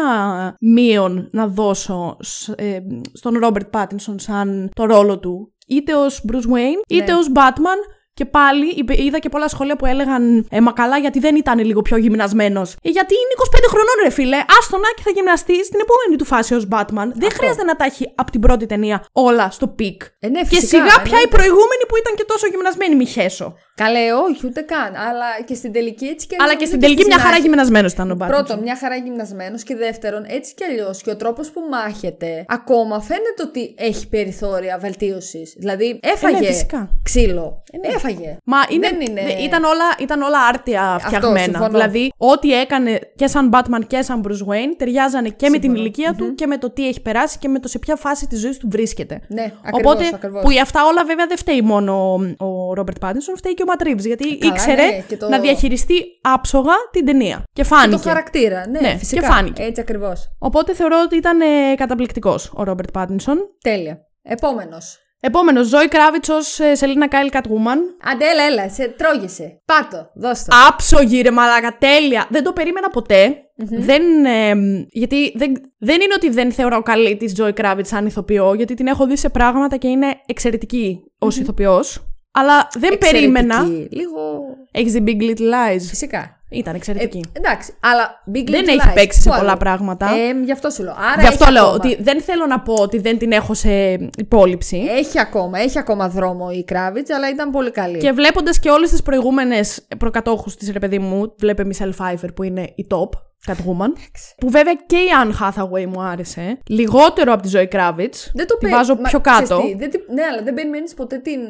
μείον να δώσω σ- ε, στον Robert Pattinson σαν το ρόλο του. Είτε ως Bruce Wayne, είτε Ναι. ως Batman. Και πάλι είπε- είδα και πολλά σχόλια που έλεγαν ε, Μα καλά, γιατί δεν ήταν λίγο πιο γυμνασμένος. Ε, γιατί είναι 25 χρονών, ρε φίλε. Άστονα και θα γυμναστείς στην επόμενη του φάση ως Batman. Δεν χρειάζεται να τα έχει από την πρώτη ταινία όλα στο peak. Ε, ναι, και φυσικά, σιγά πια η εννοείται. προηγούμενη που ήταν και τόσο γυμνασμένη, μη χέσω. Καλέ, όχι, ούτε καν. Αλλά και στην τελική έτσι και Αλλά αλλιώς και στην δεν τελική στη μια χαρά συνάχεια. γυμνασμένος ήταν ο Batman. Πρώτον, μια χαρά γυμνασμένος και δεύτερον, έτσι κι αλλιώς και ο τρόπος που μάχεται, ακόμα φαίνεται ότι έχει περιθώρια βελτίωσης. Δηλαδή, έφαγε ναι, φυσικά. ξύλο. Έφαγε. Μα είναι, Δεν είναι- δε- ήταν, όλα, ήταν όλα άρτια φτιαγμένα. συμφωνώ. δηλαδή, ό,τι έκανε και σαν Batman και σαν Bruce Wayne ταιριάζανε και με την ηλικια του και με το τι έχει περάσει και με το σε ποια φάση της ζωής του βρίσκεται. Ναι, ακριβώς, Οπότε, ακριβώς. που για αυτά όλα βέβαια δεν φταίει μόνο ο, ο Robert Pattinson, φταίει και ο Matt Reeves, γιατί Καλά, ήξερε ναι, και το- να διαχειριστεί άψογα την ταινία. Και φάνηκε. Το χαρακτήρα, ναι, Ναι, φυσικά. και φάνηκε. Έτσι ακριβώς. Οπότε θεωρώ ότι ήταν ε, καταπληκτικός ο Robert Pattinson. Τέλεια. Επόμενος. Επόμενο, Zoe Kravitz ως ε, Selina Kyle Catwoman. Αντέ, έλα, έλα, σε τρώγεσαι. Πάτο, δώσ' το. Άψογη ρε μαλάκα, τέλεια. Δεν το περίμενα ποτέ. Δεν, ε, γιατί δεν, δεν είναι ότι δεν θεωρώ καλή τη Joy Kravitz σαν ηθοποιό, γιατί την έχω δει σε πράγματα και είναι εξαιρετική ως ηθοποιός. Αλλά δεν περίμενα. Εξαιρετική. Λίγο. Έχεις δει Big Little Lies; Φυσικά. Ήταν εξαιρετική. Ε, εντάξει, αλλά Big δεν Little έχει Lies, παίξει σε πού πολλά άλλο; πράγματα. Ε, γι' αυτό σου λέω. Άρα Γι' αυτό έχει λέω ακόμα. ότι δεν θέλω να πω ότι δεν την έχω σε υπόλοιψη. Έχει ακόμα, έχει ακόμα δρόμο η Κράβιτς, αλλά ήταν πολύ καλή. Και βλέποντας και όλες τις προηγούμενες προκατόχους της, ρε παιδί μου, βλέπε Μισελ Φάιφερ που είναι η top, Catwoman. που βέβαια και η Anne Hathaway μου άρεσε. Λιγότερο από τη Zoe Kravitz. Δεν το τη πε- βάζω μα, πιο ξέρεις κάτω. τι, δεν τη- ναι, αλλά δεν περιμένεις ποτέ την.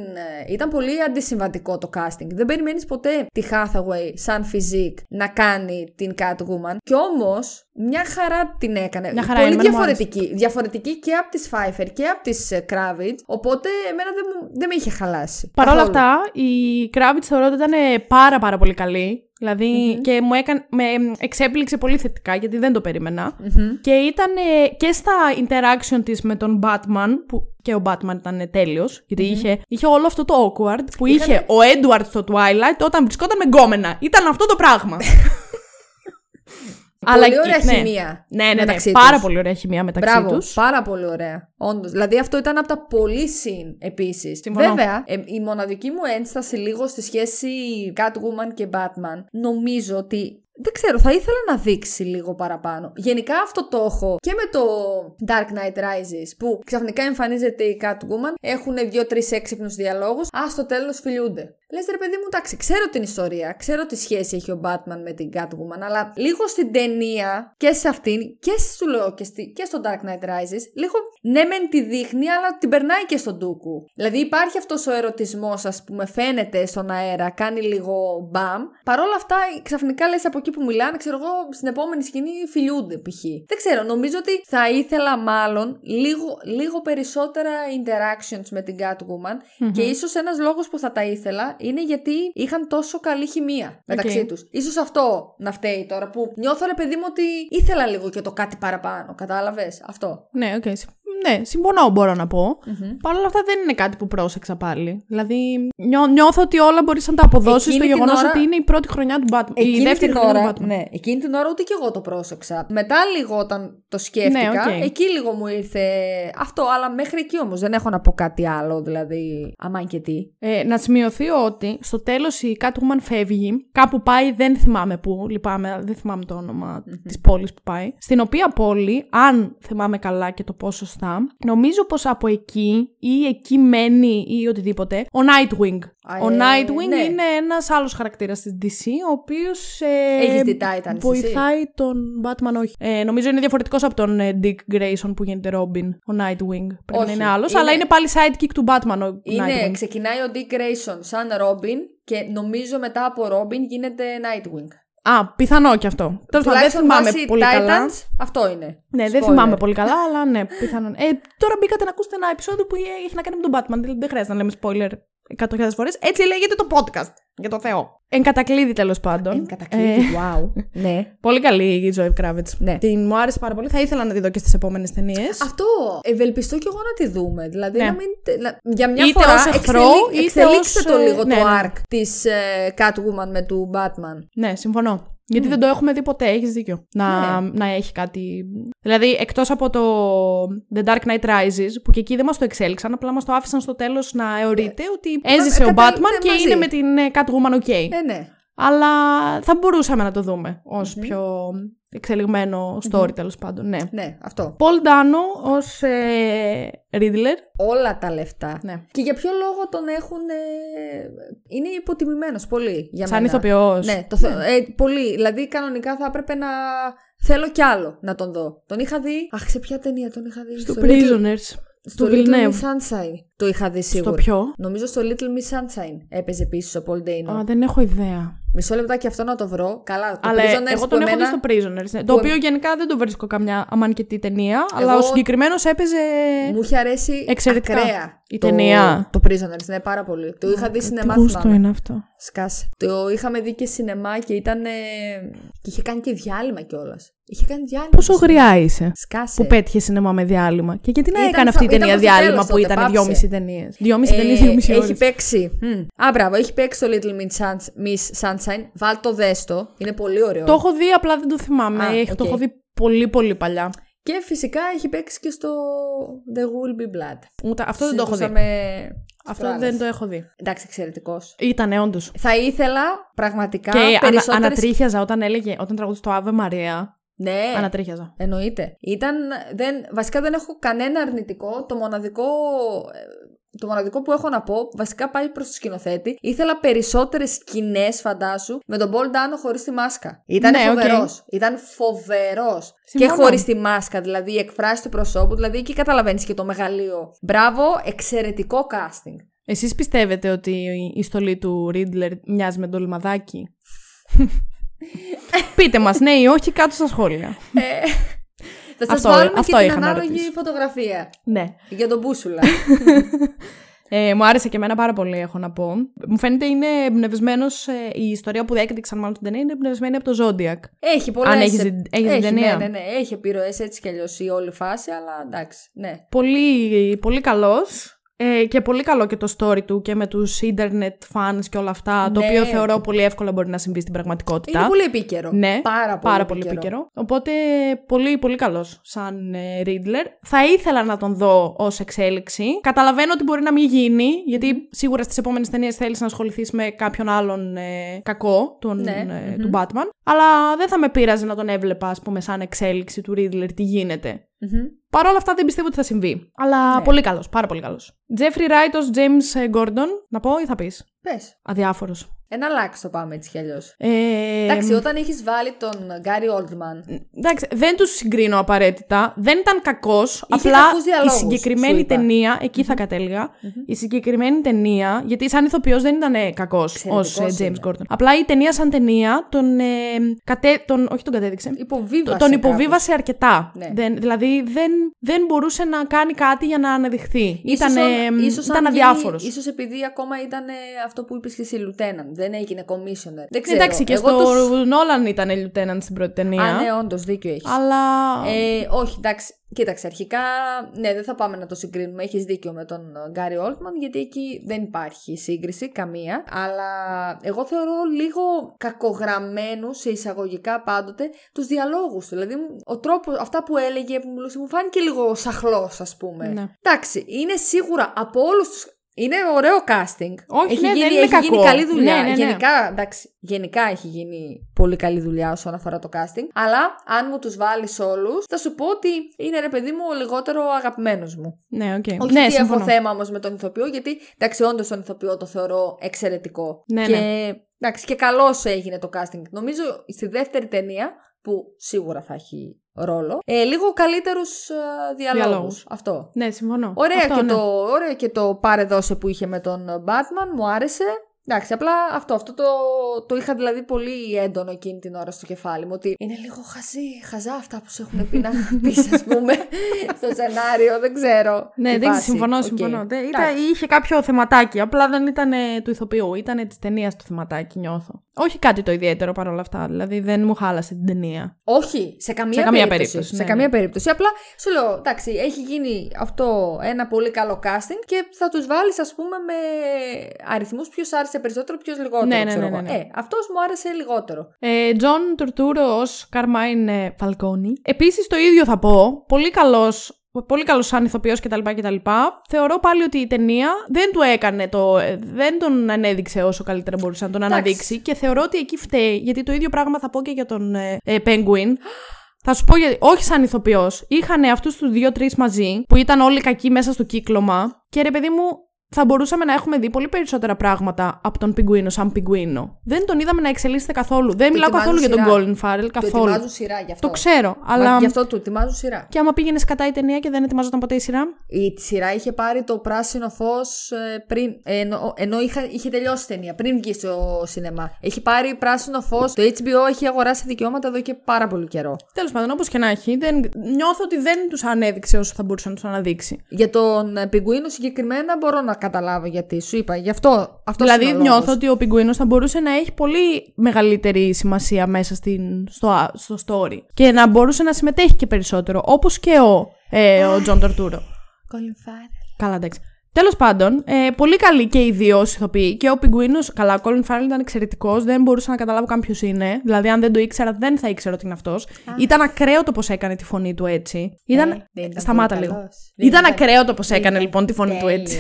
ε, Ήταν πολύ αντισυμβατικό το casting. Δεν περιμένεις ποτέ τη Hathaway σαν physique να κάνει την Catwoman. Κι όμως μια χαρά την έκανε. Μια χαρά Πολύ είναι, εμένα μου διαφορετική. Διαφορετική και από της Pfeiffer και από της Κράβιτ. Οπότε εμένα δεν, μου- δεν με είχε χαλάσει. Παρ' όλα Καθόλου. αυτά, η Kravitz θεωρώ ότι ήταν πάρα πάρα πολύ καλή. Δηλαδή, και μου έκανε, με εξέπληξε πολύ θετικά γιατί δεν το περίμενα. Μμμ. Και ήταν ε, και στα interaction της με τον Batman, που και ο Batman ήταν τέλειος, γιατί είχε, είχε όλο αυτό το awkward που είχε ο Edward στο Twilight όταν βρισκόταν με γκόμενα. Ήταν αυτό το πράγμα. Πολύ ωραία ναι. χημεία. Ναι, ναι, ναι, μεταξύ πάρα τους. πολύ ωραία χημεία μεταξύ Μπράβο, τους. πάρα πολύ ωραία. Όντως. Δηλαδή αυτό ήταν από τα πολύ συν επίσης. Συμφωνώ. Βέβαια, ε, η μοναδική μου ένσταση λίγο στη σχέση Catwoman και Batman νομίζω ότι. Δεν ξέρω, θα ήθελα να δείξει λίγο παραπάνω. Γενικά αυτό το έχω και με το Dark Knight Rises που ξαφνικά εμφανίζεται η Catwoman, έχουν δύο-τρει έξυπνους διαλόγους, ας στο τέλος φιλιούνται. Λες ρε παιδί μου, εντάξει, ξέρω την ιστορία, ξέρω τι σχέση έχει ο Batman με την Catwoman, αλλά λίγο στην ταινία και σε αυτήν και σου λέω και, στη, και στο Dark Knight Rises, λίγο ναι, μεν τη δείχνει, αλλά την περνάει και στον Τούκου. Δηλαδή υπάρχει αυτός ο ερωτισμός, ας πούμε, φαίνεται στον αέρα, κάνει λίγο μπαμ. Παρ' όλα αυτά, ξαφνικά λες από εκεί που μιλάνε, ξέρω εγώ, στην επόμενη σκηνή φιλιούνται π.χ. Δεν ξέρω, νομίζω ότι θα ήθελα μάλλον λίγο, λίγο περισσότερα interactions με την Catwoman και ίσως ένας λόγος που θα τα ήθελα είναι γιατί είχαν τόσο καλή χημεία μεταξύ Οκ. τους. Ίσως αυτό να φταίει τώρα που νιώθω ρε παιδί μου ότι ήθελα λίγο και το κάτι παραπάνω. Κατάλαβες αυτό. Ναι, οκ. συμ- Ναι, συμφωνώ μπορώ να πω. Μμμ. Παρ' όλα αυτά δεν είναι κάτι που πρόσεξα πάλι. Δηλαδή νιώ, νιώθω ότι όλα μπορεί να τα αποδώσεις στο Εκείνη την γεγονός ώρα- ότι είναι η πρώτη χρονιά του Batman. Εκείνη η δεύτερη την χρονιά ώρα, του Batman. ναι, εκείνη την ώρα ούτε και εγώ το πρόσεξα. Μετά λίγο όταν το σκέφτηκα, Ναι, οκ. εκεί λίγο μου ήρθε αυτό. Αλλά μέχρι εκεί όμως δεν έχω να πω κάτι άλλο, δηλαδή αμάν και τι. Ε, να σημειωθεί ότι στο τέλος η Catwoman φεύγει, κάπου πάει, δεν θυμάμαι πού, λυπάμαι, δεν θυμάμαι το όνομα της πόλης που πάει. Στην οποία πόλη, αν θυμάμαι καλά και το πω σωστά, νομίζω πως από εκεί ή εκεί μένει ή οτιδήποτε, ο Nightwing. Α, ο ε, Nightwing ναι. είναι ένας άλλος χαρακτήρας της DC, ο οποίος ε, Έχεις δει Titans, βοηθάει τον Batman, όχι. Ε, νομίζω είναι διαφορετικός από τον ε, Dick Grayson που γίνεται Robin, ο Nightwing. Πρέπει Όχι, να είναι άλλος, είναι- αλλά είναι πάλι sidekick του Batman ο Είναι, Nightwing. ξεκινάει ο Dick Grayson σαν Robin και νομίζω μετά από Robin γίνεται Nightwing. Α, πιθανό κι αυτό. Τέλος πάντων, δεν Τουλάχιστον θυμάμαι βάσει πολύ Titans, καλά. Αυτό είναι. Ναι, δεν Spoiler. θυμάμαι πολύ καλά, αλλά ναι, πιθανόν. Ε, τώρα μπήκατε να ακούσετε ένα επεισόδιο που έχει να κάνει με τον Batman. Δηλαδή δεν χρειάζεται να λέμε spoiler 100.000 φορές. Έτσι λέγεται το podcast. Για το Θεό. Εν κατακλείδη τέλος πάντων. Εν κατακλείδη, Ε, wow. ναι. πολύ καλή η Zoe Kravitz. Ναι. Την μου άρεσε πάρα πολύ. Θα ήθελα να τη δω και στις επόμενες ταινίες. Αυτό ευελπιστώ κι εγώ να τη δούμε. Δηλαδή Ναι. να μην. να- Για μια Είτε φορά ως εχθρό, εξελί- είτε εξελίξτε ως, το ε, λίγο ναι, το ναι. arc της ε, Catwoman με του Batman. Ναι, συμφωνώ. Γιατί δεν το έχουμε δει ποτέ, έχεις δίκιο. Να, Ναι. να έχει κάτι. Δηλαδή, εκτός από το The Dark Knight Rises, που και εκεί δεν μας το εξέλιξαν, απλά μας το άφησαν στο τέλος να εωρείται ότι έζησε ο καταλήγεται Batman και μαζί. είναι με την ε, Catwoman ok. Ε, ναι. Αλλά θα μπορούσαμε να το δούμε ως πιο εξελιγμένο story, τέλος πάντων. Ναι. Ναι, αυτό. Paul Dano ως ε, Riddler. Όλα τα λεφτά. Ναι. Και για ποιο λόγο τον έχουν. ε, είναι υποτιμημένος πολύ για Σαν μένα. ηθοποιός. Ναι, το θε- ε, πολύ. Δηλαδή, κανονικά θα έπρεπε να. Θέλω κι άλλο να τον δω. Τον είχα δει. Αχ, σε ποια ταινία τον είχα δει; Στο Little- Prisoners. Στο του Little Villeneuve. Miss Sunshine. Το είχα δει σίγουρα. Στο ποιο; Νομίζω στο Little Miss Sunshine έπαιζε επίση ο Paul Dano. Α, δεν έχω ιδέα. Μισό λεπτά και αυτό να το βρω. Καλά, το Αλλά Prisoners εγώ που τον έχω εμένα- δει στο Prisoners. ναι. Το που- οποίο γενικά δεν το βρίσκω καμιά αμανκετή ταινία, αλλά Εγώ- ο συγκεκριμένος έπαιζε. Μου είχε αρέσει Εξαιρετικά. ακραία Η το, ταινία. Το Prisoners, ναι, πάρα πολύ. Το είχα δει Τι σινεμά, γούστο θυμάμαι. είναι αυτό. Σκάσε. Το είχαμε δει και σινεμά και ήταν. ε, και είχε κάνει και διάλειμμα κιόλας. Είχε κάνει διάλειμμα. Πόσο στο σινεμά. γριά είσαι Σκάσε. που πέτυχες σινεμά με διάλειμμα. Και γιατί να Ήταν έκανε στα- αυτή η ήταν ταινία προς το διάλειμμα τέλος που τότε, ήταν πάψε. δυόμιση ταινίες; Δυόμιση Ε, ταινίες, δυόμιση έχει ώρες. παίξει. Μμ. Α, μπράβο, έχει παίξει το Little Miss Suns- Miss Sunshine. Βάλ το δέστο. Είναι πολύ ωραίο. Το έχω δει, απλά δεν το θυμάμαι. Α, Έχει- Το οκ. έχω δει πολύ πολύ παλιά. Και φυσικά έχει παίξει και στο There Will Be Blood. Ούτε, αυτό δεν το έχω δει. Συζητούσαμε Αυτό προάλλες. δεν το έχω δει. Εντάξει, εξαιρετικός. Ήταν όντως. Θα ήθελα πραγματικά Και ανα, περισσότερες... ανατρίχιαζα όταν έλεγε, όταν τραγουδούσε το Ave Maria. Ναι, Ανατρίχιαζα. εννοείται. Ήταν, δεν, βασικά δεν έχω κανένα αρνητικό. Το μοναδικό, ε, το μοναδικό που έχω να πω, βασικά πάει προς το σκηνοθέτη. Ήθελα περισσότερες σκηνές, φαντάσου, με τον Paul Dano χωρίς τη μάσκα. Ήταν Ναι, οκ. φοβερός. Ήταν φοβερός. Και Συμφωνώ. χωρίς τη μάσκα, δηλαδή η εκφράση του προσώπου, δηλαδή εκεί καταλαβαίνεις και το μεγαλείο. Μπράβο, εξαιρετικό casting. Εσείς πιστεύετε ότι η στολή του Riddler μοιάζει με το λιμαδάκι. Πείτε μας, ναι ή όχι, κάτω στα σχόλια. Ε, θα σας Αυτό- βάλουμε αυτό και την είχα να ανάλογη ρωτήσω. φωτογραφία. ναι. Για τον Μπούσουλα. Ε, μου άρεσε και εμένα πάρα πολύ, έχω να πω. Μου φαίνεται είναι εμπνευσμένος, η ιστορία που έδειξαν μάλλον την ταινία είναι εμπνευσμένη από το Zodiac. Έχει πολλές... Αν έχεις δει- έχεις δει έχει, την ταινία; Ναι, ναι, ναι. Έχει επιρροές έτσι κι αλλιώς η όλη φάση, αλλά εντάξει, ναι. Πολύ, πολύ καλός. Ε, και πολύ καλό και το story του και με τους internet fans και όλα αυτά, το Ναι. οποίο θεωρώ πολύ εύκολα μπορεί να συμβεί στην πραγματικότητα. Είναι πολύ επίκαιρο. Ναι, πάρα πολύ, πάρα πολύ επίκαιρο. Οπότε πολύ πολύ καλός σαν ε, Riddler. Θα ήθελα να τον δω ως εξέλιξη. Καταλαβαίνω ότι μπορεί να μην γίνει, γιατί σίγουρα στις επόμενες ταινίες θέλεις να ασχοληθείς με κάποιον άλλον ε, κακό τον, Ναι, ε, μμμ. του Batman. Αλλά δεν θα με πείραζε να τον έβλεπα, ας πούμε, σαν εξέλιξη του Riddler, τι γίνεται; Μμμ. Παρ' όλα αυτά δεν πιστεύω ότι θα συμβεί. Αλλά Ναι. πολύ καλός, πάρα πολύ καλός. Jeffrey Wright ως James ε, Gordon, να πω ή θα πεις; Πες. Αδιάφορος. Ένα λάξ το πάμε έτσι κι αλλιώς. Ε, Εντάξει, όταν έχεις βάλει τον Γκάρι Όλτμαν. Εντάξει, δεν τους συγκρίνω απαραίτητα. Δεν ήταν κακός. Απλά κακούς η διαλόγους, σου συγκεκριμένη είπα. ταινία, εκεί θα κατέληγα. Η συγκεκριμένη ταινία, γιατί σαν ηθοποιός δεν ήταν κακός ως Εξαιρετικός James είναι. Gordon. Απλά η ταινία σαν ταινία τον. Ε, κατέ, τον όχι τον κατέδειξε. Υποβίβασε. τον κάπως. υποβίβασε αρκετά. Ναι. Δεν, δηλαδή δεν, δεν μπορούσε να κάνει κάτι για να αναδειχθεί. Ίσως Ήταν, αν- ίσως αν ήταν γίνει- αδιάφορος. Ίσως επειδή ακόμα ήταν ε, αυτό που είπες και εσύ, Lieutenant. Δεν έγινε commissioner. Δεν ξέρω. Εντάξει, και Εγώ στο τους- Νόλαν ήταν lieutenant στην πρώτη ταινία. Α, ναι, όντως, δίκιο έχεις. Αλλά. Ε, όχι, εντάξει. Κοίταξε, αρχικά, ναι, δεν θα πάμε να το συγκρίνουμε. Έχεις δίκιο με τον Γκάρι Όλτμαν, γιατί εκεί δεν υπάρχει σύγκριση, καμία. Αλλά εγώ θεωρώ λίγο κακογραμμένου, σε εισαγωγικά πάντοτε, τους διαλόγους του. Δηλαδή, ο τρόπος, αυτά που έλεγε, που μιλούσε, μου φάνηκε λίγο σαχλός, ας πούμε. Ναι. Εντάξει, είναι σίγουρα από όλους τους. Είναι ωραίο casting. Όχι, έχει ναι, γίνει, δεν είναι έχει κακό. γίνει καλή δουλειά. Ναι, ναι, ναι. Γενικά, εντάξει, γενικά έχει γίνει πολύ καλή δουλειά όσον αφορά το casting. Αλλά αν μου τους βάλεις όλους, θα σου πω ότι είναι ρε παιδί μου ο λιγότερο αγαπημένος μου. Ναι, οκ. Όχι ναι, ότι συμφωνώ. έχω θέμα όμως με τον ηθοποιό, γιατί εντάξει, όντως τον ηθοποιό το θεωρώ εξαιρετικό. Ναι, και, ναι. Εντάξει, και καλώ έγινε το casting. Νομίζω στη δεύτερη ταινία, που σίγουρα θα έχει ρόλο, ε, λίγο καλύτερους διαλόγους. Διαλόγους. Αυτό. Ναι, συμφωνώ. Ωραία, Αυτό, και ναι. το, ωραία και το πάρε δώσε που είχε με τον Batman, μου άρεσε. Εντάξει, απλά αυτό, αυτό το, το είχα δηλαδή πολύ έντονο εκείνη την ώρα στο κεφάλι μου. Ότι είναι λίγο χαζί, χαζά αυτά που σου έχουν πει να πεις, ας πούμε, στο σενάριο. Δεν ξέρω. Ναι, τη δεν φάση. συμφωνώ, Οκ. συμφωνώ. Δεν- Εντάξει. Ήταν, είχε κάποιο θεματάκι. Απλά δεν ήταν ε, του ηθοποιού. Ήταν της ταινίας το θεματάκι, νιώθω. Όχι κάτι το ιδιαίτερο παρόλα αυτά. Δηλαδή δεν μου χάλασε την ταινία. Όχι, σε καμία, Σε καμία περίπτωση. περίπτωση, Σε ναι, καμία ναι. περίπτωση. Απλά σου λέω, εντάξει, έχει γίνει αυτό ένα πολύ καλό casting και θα τους βάλεις, ας πούμε, με αριθμούς ποιο άρεσε περισσότερο, ποιος λιγότερο. Ναι, ναι, ξέρω ναι, ναι, εγώ. ναι. Ε, αυτός μου άρεσε λιγότερο. Ε, John Turturro ως Carmine ε, Falcone. Επίσης το ίδιο θα πω. Πολύ καλός. Πολύ καλός σαν ηθοποιός κτλ, κτλ. Θεωρώ πάλι ότι η ταινία δεν του έκανε το. ε, δεν τον ανέδειξε όσο καλύτερα μπορούσε να τον Εντάξει. αναδείξει. Και θεωρώ ότι εκεί φταίει. Γιατί το ίδιο πράγμα θα πω και για τον ε, ε, Penguin. Θα σου πω γιατί. Όχι σαν ηθοποιός. Είχαν αυτούς τους δύο-τρεις μαζί που ήταν όλοι κακοί μέσα στο κύκλωμα. Και ρε παιδί μου, θα μπορούσαμε να έχουμε δει πολύ περισσότερα πράγματα από τον Πιγκουίνο σαν Πιγκουίνο. Δεν τον είδαμε να εξελίσσεται καθόλου. Δεν μιλάω ετοιμάζουν καθόλου για τον σειρά. Colin Farrell. Το Καθόλου. ετοιμάζουν σειρά γι' αυτό. Το ξέρω, Μα αλλά. Γι' αυτό του ετοιμάζουν σειρά. Και άμα πήγαινες κατά η ταινία και δεν ετοιμάζονταν ποτέ η σειρά; Η τη σειρά είχε πάρει το πράσινο φως πριν. ε, Ενώ, ενώ είχα, είχε τελειώσει η ταινία, πριν βγει στο σινεμά. Έχει πάρει πράσινο φως. Το HBO έχει αγοράσει δικαιώματα εδώ και πάρα πολύ καιρό. Τέλος πάντων, όπως και να έχει, δεν... νιώθω ότι δεν τους ανέδειξε όσο θα μπορούσε να τους αναδείξει. Για τον ε, Πιγκουίνο συγκεκριμένα μπορώ να καταλάβω γιατί. Σου είπα, γι' αυτό. αυτός δηλαδή, είναι ο νιώθω λόγος. ότι ο Πιγκουίνος θα μπορούσε να έχει πολύ μεγαλύτερη σημασία μέσα στην... στο... στο story. Και να μπορούσε να συμμετέχει και περισσότερο. Όπως και ο, ε, ο John Turturro. Colin Farrell. Καλά, εντάξει. Τέλος πάντων, ε, πολύ καλή και οι δύο ηθοποιοί. Και ο Πιγκουίνος, καλά, ο Colin Farrell ήταν εξαιρετικός. Δεν μπορούσα να καταλάβω καν ποιος είναι. Δηλαδή, αν δεν το ήξερα, δεν θα ήξερα ότι είναι αυτός. Ήταν ακραίο το πώς έκανε τη φωνή του έτσι. Ήταν. Ε, δεν ήταν Σταμάτα πολύ λίγο. καλός. Δεν Ήταν ήταν- ακραίο το πώς δεν έκανε ήταν λοιπόν τη φωνή του έτσι.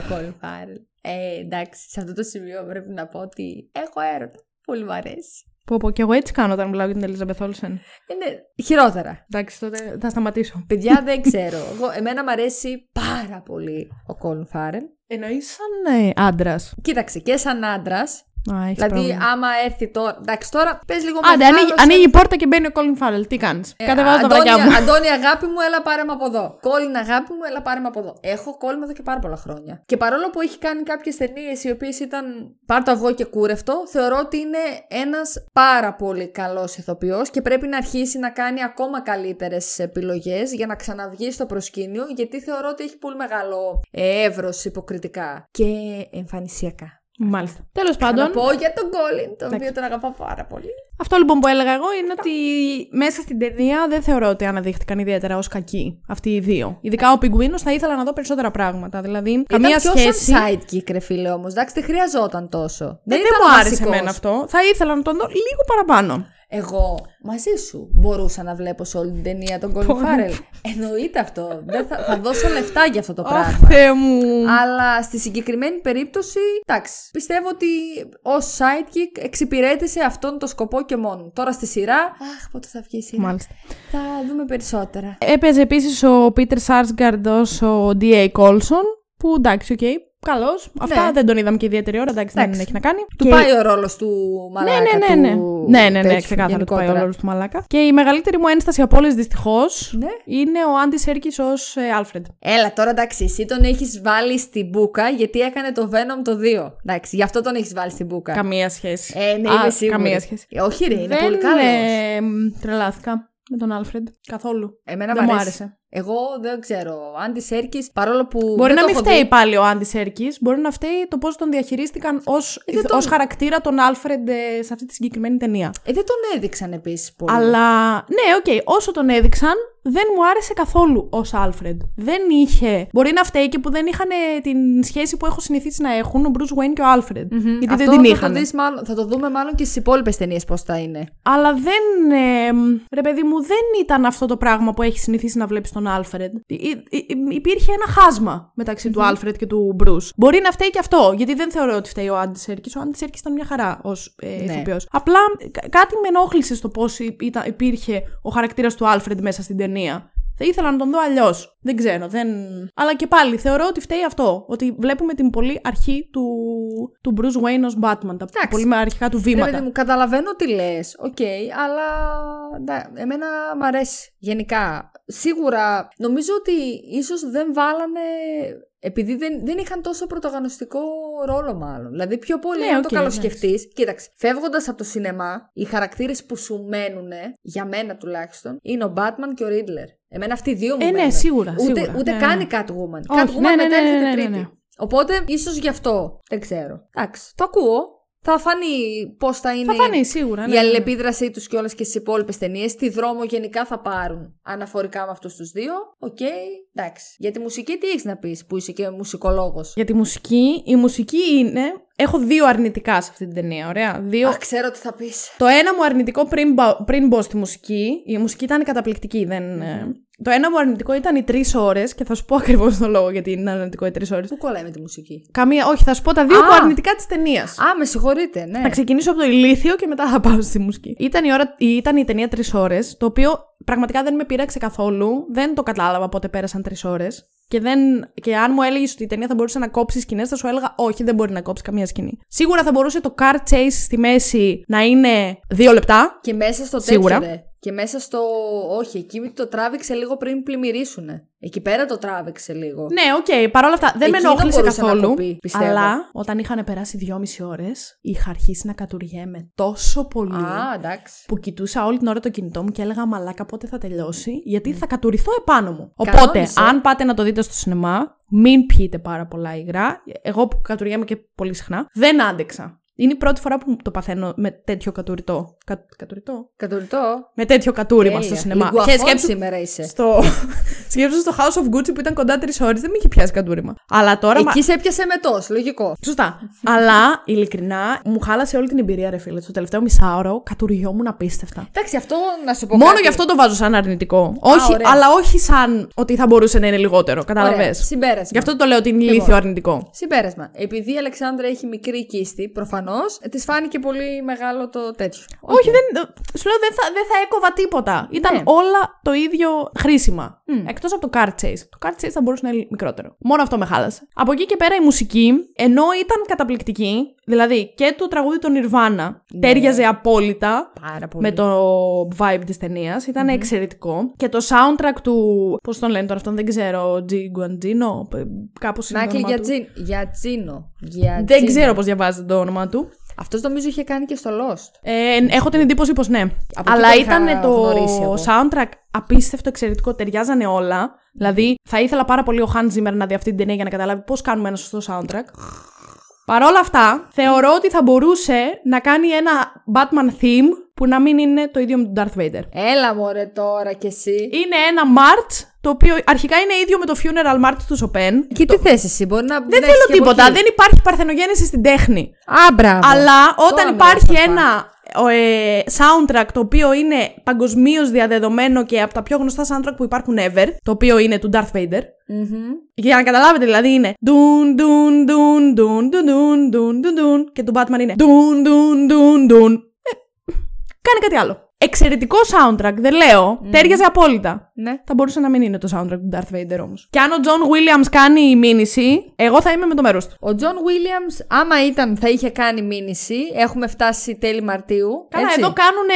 Τέλειος Ο Colin Farrell. Ε, εντάξει, σε αυτό το σημείο πρέπει να πω ότι έχω έρωτα. Πολύ μου αρέσει. Πω, πω, και εγώ έτσι κάνω όταν μιλάω για την Ελίζαμπεθ Όλσεν. Είναι χειρότερα. Εντάξει, τότε θα σταματήσω. Παιδιά δεν ξέρω. Εγώ, εμένα μου αρέσει πάρα πολύ ο Colin Farrell. Εννοείς σαν ε, άντρας. Κοίταξε, και σαν άντρας Α, έχεις Δηλαδή, πρόβλημα. άμα έρθει τώρα. Εντάξει, τώρα πες λίγο Άντε, ανοίγει, μεγάλωσε. ανοίγει η πόρτα και μπαίνει ο Colin Farrell. Τι κάνεις; Ε, Κατεβάζω τα Αντώνη, βρακιά μου. Αντώνη, αγάπη μου, έλα πάρε με από εδώ. Κόλλιν, αγάπη μου, έλα πάρε με από εδώ. Έχω κόλλημα εδώ και πάρα πολλά χρόνια. Και παρόλο που έχει κάνει κάποιες ταινίες οι οποίες ήταν πάρ το αυγό και κούρευτο, θεωρώ ότι είναι ένας πάρα πολύ καλός ηθοποιός και πρέπει να αρχίσει να κάνει ακόμα καλύτερες επιλογές για να ξαναβγεί στο προσκήνιο, γιατί θεωρώ ότι έχει πολύ μεγάλο εύρος υποκριτικά και εμφανισιακά. Μάλιστα. Τέλος Να πάντων, πω για τον Κόλλιν, τον οποίο τον αγαπάω πάρα πολύ. αυτό λοιπόν που έλεγα εγώ είναι ότι μέσα στην ταινία δεν θεωρώ ότι αναδείχθηκαν ιδιαίτερα ως κακοί αυτοί οι δύο. Ειδικά ο Πιγκουίνος θα ήθελα να δω περισσότερα πράγματα. Δηλαδή, καμία ήταν πιο σχέση. σαν sidekick, ρε φίλε όμως. Εντάξει, δεν χρειαζόταν τόσο. Δεν, Δεν, δεν ήταν μου άρεσε βασικός. εμένα αυτό. Θα ήθελα να τον δω λίγο παραπάνω. Εγώ μαζί σου μπορούσα να βλέπω σε όλη την ταινία τον Colin Farrell. Εννοείται αυτό. Δεν θα, θα δώσω λεφτά για αυτό το Αχ, πράγμα. Θεέ μου. Αλλά στη συγκεκριμένη περίπτωση, εντάξει, πιστεύω ότι ως sidekick εξυπηρέτησε αυτόν τον σκοπό και μόνο. Τώρα στη σειρά. Αχ, πότε θα βγει η σειρά. Μάλιστα. Θα δούμε περισσότερα. Έπαιζε επίσης ο Πίτερ Σάρσγκαρντ ως ο D.A. Κόλσον. Που εντάξει, οκ, καλό. Αυτά Ναι. δεν τον είδαμε και ιδιαίτερη ώρα, εντάξει, δεν Εντάξει. έχει να κάνει. Του Και- πάει ο ρόλος του μαλάκα. Ναι, ναι, ναι. Ναι, του ναι, ναι, ναι, τέτοιου, ξεκάθαρα του πάει ο γενικότερα. ρόλος του Μαλάκα. Και η μεγαλύτερη μου ένσταση από όλες δυστυχώς Ναι. είναι ο Andy Serkis ως Alfred. Έλα τώρα εντάξει, εσύ τον έχεις βάλει στην μπουκα γιατί έκανε το Venom το 2. Εντάξει, γι' αυτό τον έχεις βάλει στην μπουκα. Καμία σχέση. Ε, ναι, Α, είμαι σίγουρη. Καμία σχέση. Ε, όχι, ρε, είναι δεν πολύ καλός. ε, μ, τρελάθηκα με τον Alfred καθόλου. Εμένα δεν μ' μου άρεσε. Άρεσε. Εγώ δεν ξέρω. Ο Andy Serkis, παρόλο που. Μπορεί δεν να το μην έχω φταίει δει- πάλι ο Andy Serkis, μπορεί να φταίει το πώς τον διαχειρίστηκαν ως δεν τον- ως χαρακτήρα τον Alfred ε, σε αυτή τη συγκεκριμένη ταινία. Ε, δεν τον έδειξαν επίσης πολύ. Αλλά ναι, οκ, όσο τον έδειξαν, δεν μου άρεσε καθόλου ως Alfred. Δεν είχε. Μπορεί να φταίει και που δεν είχαν ε, την σχέση που έχω συνηθίσει να έχουν ο Bruce Wayne και ο Alfred. Μμμ. Γιατί Αυτό δεν την θα είχαν. Το, δεις μάλλον, θα το δούμε μάλλον και στις υπόλοιπες ταινίες πώς θα είναι. Αλλά δεν. Ε, ρε παιδί μου, δεν ήταν αυτό το πράγμα που έχεις συνηθίσει να βλέπεις τον Alfred. Υ- υ- υ- υπήρχε ένα χάσμα μεταξύ του Alfred και του Μπρου. Μπορεί να φταίει και αυτό, γιατί δεν θεωρώ ότι φταίει ο Andy Serkis. Ο Andy Serkis ήταν μια χαρά ως ε, Ναι. ηθοποιός. Απλά κα- κάτι με ενόχλησε στο πώς υπήρχε ο χαρακτήρας του Alfred μέσα στην ταινία. Θα ήθελα να τον δω αλλιώς. Δεν ξέρω. Δεν... Αλλά και πάλι θεωρώ ότι φταίει αυτό. Ότι βλέπουμε την πολύ αρχή του, του Bruce Wayne ως Batman. Τα Εντάξει. πολύ αρχικά του Ρε βήματα. παιδί μου, καταλαβαίνω τι λες, οκ, αλλά ντα- εμένα μ' αρέσει γενικά. Σίγουρα νομίζω ότι ίσως δεν βάλανε. Επειδή δεν, δεν είχαν τόσο πρωταγωνιστικό ρόλο, μάλλον. Δηλαδή, πιο πολύ, Ναι, αν οκ, το καλοσκεφτείς. Κοίταξε, φεύγοντας από το σινεμά, οι χαρακτήρες που σου μένουν, για μένα τουλάχιστον, είναι ο Batman και ο Riddler. Εμένα αυτοί οι δύο μου Ε, ναι, μένουν. σίγουρα, Ούτε, σίγουρα. ούτε Ναι, καν ναι. η Catwoman. Όχι, Catwoman ναι, ναι, μετά ναι, έρχεται ναι, ναι, τρίτη. ναι. Οπότε, ίσως γι' αυτό. Δεν ξέρω. Εντάξει, το ακούω. Θα φανεί πώς θα είναι Θα φανεί σίγουρα. η ναι, ναι. αλληλεπίδρασή τους και όλε και στις υπόλοιπες ταινίες. Τι δρόμο γενικά θα πάρουν αναφορικά με αυτούς τους δύο. Οκ, εντάξει. Για τη μουσική, τι έχεις να πεις που είσαι και μουσικολόγος; Για τη μουσική, η μουσική είναι. Έχω δύο αρνητικά σε αυτή την ταινία, ωραία. Δύο. Α, ξέρω τι θα πεις. Το ένα μου αρνητικό πριν, μπα- πριν μπω στη μουσική, η μουσική ήταν καταπληκτική. Δεν, ε, Το ένα μου αρνητικό ήταν οι τρεις ώρες και θα σου πω ακριβώς τον λόγο γιατί είναι αρνητικό οι τρεις ώρες. Πού κολλάει με τη μουσική; Καμία, όχι, θα σου πω τα δύο Α. που αρνητικά της ταινίας. Α, με συγχωρείτε, ναι. Θα ξεκινήσω από το ηλίθιο και μετά θα πάω στη μουσική. Ήταν η, ώρα, ήταν η ταινία τρεις ώρες, το οποίο πραγματικά δεν με πείραξε καθόλου. Δεν το κατάλαβα πότε πέρασαν τρεις ώρες. Και, δεν, και αν μου έλεγες ότι η ταινία θα μπορούσε να κόψει σκηνές, θα σου έλεγα όχι, δεν μπορεί να κόψει καμία σκηνή. Σίγουρα θα μπορούσε το car chase στη μέση να είναι δύο λεπτά. Και μέσα στο Σίγουρα. τέτοιο, ρε. Και μέσα στο. Όχι, εκεί το τράβηξε λίγο πριν πλημμυρίσουνε. Εκεί πέρα το τράβηξε λίγο. Ναι, οκ, okay, παρόλα αυτά δεν με Εκείνο ενόχλησε μπορούσε να καθόλου. κοπεί, πιστεύω. αλλά όταν είχαν περάσει δυόμιση ώρες, είχα αρχίσει να κατουριέμαι τόσο πολύ. Α, εντάξει. που κοιτούσα όλη την ώρα το κινητό μου και έλεγα Μαλάκα πότε θα τελειώσει, γιατί θα κατουρηθώ επάνω μου. Κανόνισε. Οπότε, αν πάτε να το δείτε στο σινεμά, μην πιείτε πάρα πολλά υγρά. Εγώ που κατουριέμαι και πολύ συχνά, δεν άντεξα. Είναι η πρώτη φορά που το παθαίνω με τέτοιο κατουρητό. Κα, κατουρητό; Κατουριτό. Με τέτοιο κατούριμα Τέλεια. στο σινεμά. Λιγκουαφών Και σκέψου, σήμερα είσαι. στο, σκέψου στο House of Gucci που ήταν κοντά τρεις ώρες, δεν με είχε πιάσει κατούριμα. Αλλά τώρα. μα- Εκεί σε έπιασε μετό, λογικό. Σωστά. Αλλά ειλικρινά μου χάλασε όλη την εμπειρία, ρε φίλε. Στο τελευταίο μισάωρο κατουριόμουν απίστευτα. Εντάξει, αυτό να σου πω. Μόνο κάτι. γι' αυτό το βάζω σαν αρνητικό. όχι, ωραία. αλλά όχι σαν ότι θα μπορούσε να είναι λιγότερο. Ωραία, Κατάλαβε. Συμπέρασμα. Γι' αυτό το λέω ότι είναι Λοιπόν. ηλίθιο αρνητικό. Συμπέρασμα. Επειδή η Αλεξάνδρα έχει μικρή κίστη, προφανώς προφανώς. Της φάνηκε πολύ μεγάλο το τέτοιο. Όχι, δεν, σου λέω δεν θα, δεν θα έκοβα τίποτα. Ήταν Ναι. όλα το ίδιο χρήσιμα. Μμ. Εκτός από το card chase. Το card chase θα μπορούσε να είναι μικρότερο. Μόνο αυτό με χάλασε. Από εκεί και πέρα η μουσική, ενώ ήταν καταπληκτική, δηλαδή και το τραγούδι των Nirvana τέριαζε απόλυτα Πάρα πολύ. με το vibe της ταινίας. Ήταν εξαιρετικό. Και το soundtrack του. Πώς τον λένε τώρα αυτόν, δεν ξέρω. Τζι Γκουαντζίνο. Κάπως είναι το Νάκλι όνομα του. Γιατζίνο. Γιατζίνο. Γιατζίνο. Δεν ξέρω πώς διαβάζεται το όνομα του. Αυτός νομίζω είχε κάνει και στο Lost. Ε, έχω την εντύπωση πως ναι. Από Αλλά εκεί το είχα ήταν το γνωρίσει εγώ. soundtrack απίστευτο, εξαιρετικό. Ταιριάζανε όλα. Δηλαδή, θα ήθελα πάρα πολύ ο Hans Zimmer να δει αυτή την ταινία για να καταλάβει πώς κάνουμε ένα σωστό soundtrack. Παρ' όλα αυτά, θεωρώ ότι θα μπορούσε να κάνει ένα Batman theme που να μην είναι το ίδιο με τον Darth Vader. Έλα μωρέ τώρα κι εσύ. Είναι ένα March, το οποίο αρχικά είναι ίδιο με το Funeral March του Chopin. Και τι θες εσύ, μπορεί να Δεν να έχεις θέλω και από τίποτα, εκεί. δεν υπάρχει παρθενογέννηση στην τέχνη. Α, μπράβο. Αλλά Τώρα όταν με υπάρχει ρωτάς, ένα ο, ε, ε, soundtrack το οποίο είναι παγκοσμίως διαδεδομένο και από τα πιο γνωστά soundtrack που υπάρχουν ever, το οποίο είναι του Darth Vader. Mm-hmm. Για να καταλάβετε, δηλαδή είναι. Και του Batman είναι. Ντουν, ντουν, ντουν, ντουν. Ε, κάνει κάτι άλλο. Εξαιρετικό soundtrack, δεν λέω. Ταίριαζε απόλυτα. Ναι. Θα μπορούσε να μην είναι το soundtrack του Darth Vader όμως. Και αν ο John Williams κάνει μήνυση, εγώ θα είμαι με το μέρος του. Ο John Williams, άμα ήταν, θα είχε κάνει μήνυση. Έχουμε φτάσει τέλη Μαρτίου. Καλά, έτσι. εδώ κάνουν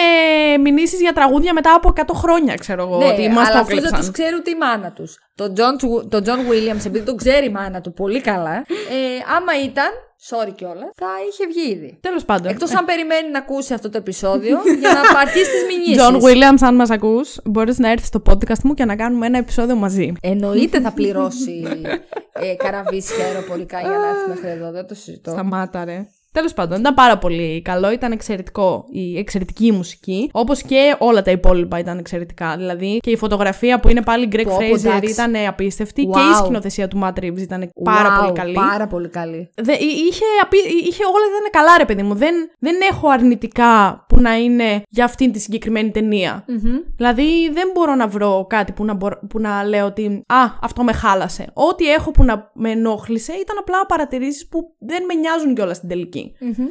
μηνύσεις για τραγούδια μετά από 100 χρόνια, ξέρω εγώ. Ναι, ότι μας αλλά το αυτούς δεν έκλεψαν. τους ξέρει ούτε η μάνα τους. Το John, το John Williams, επειδή το ξέρει η μάνα του πολύ καλά, ε, άμα ήταν, sorry κιόλας, θα είχε βγει ήδη. Τέλος πάντων. Εκτός αν περιμένει να ακούσει αυτό το επεισόδιο για να αρχίσει τις μηνύσεις. John Williams, αν μας ακούς, μπορείς να έρθεις στο podcast μου και να κάνουμε ένα επεισόδιο μαζί. Εννοείται θα πληρώσει ε, καραβίσια αεροπορικά για να έρθει μέχρι εδώ, δεν το συζητώ. Σταμάτα, ρε. Τέλος πάντων, ήταν πάρα πολύ καλό. Ήταν εξαιρετικό η εξαιρετική η μουσική. Όπως και όλα τα υπόλοιπα ήταν εξαιρετικά. Δηλαδή και η φωτογραφία που είναι πάλι Greg Πω, πω, Fraser εντάξει. ήταν απίστευτη. Wow. Και η σκηνοθεσία του Matt Reeves ήταν πάρα Wow, πολύ καλή. Πάρα πολύ καλή. Δε, εί- είχε, απει- είχε όλα ήταν καλά, ρε παιδί μου. Δεν, δεν έχω αρνητικά που να είναι για αυτήν τη συγκεκριμένη ταινία. Δηλαδή, δεν μπορώ να βρω κάτι που να, μπορώ- που να λέω ότι Α, αυτό με χάλασε. Ό,τι έχω που να με ενόχλησε ήταν απλά παρατηρήσεις που δεν με νοιάζουν κιόλας στην τελική.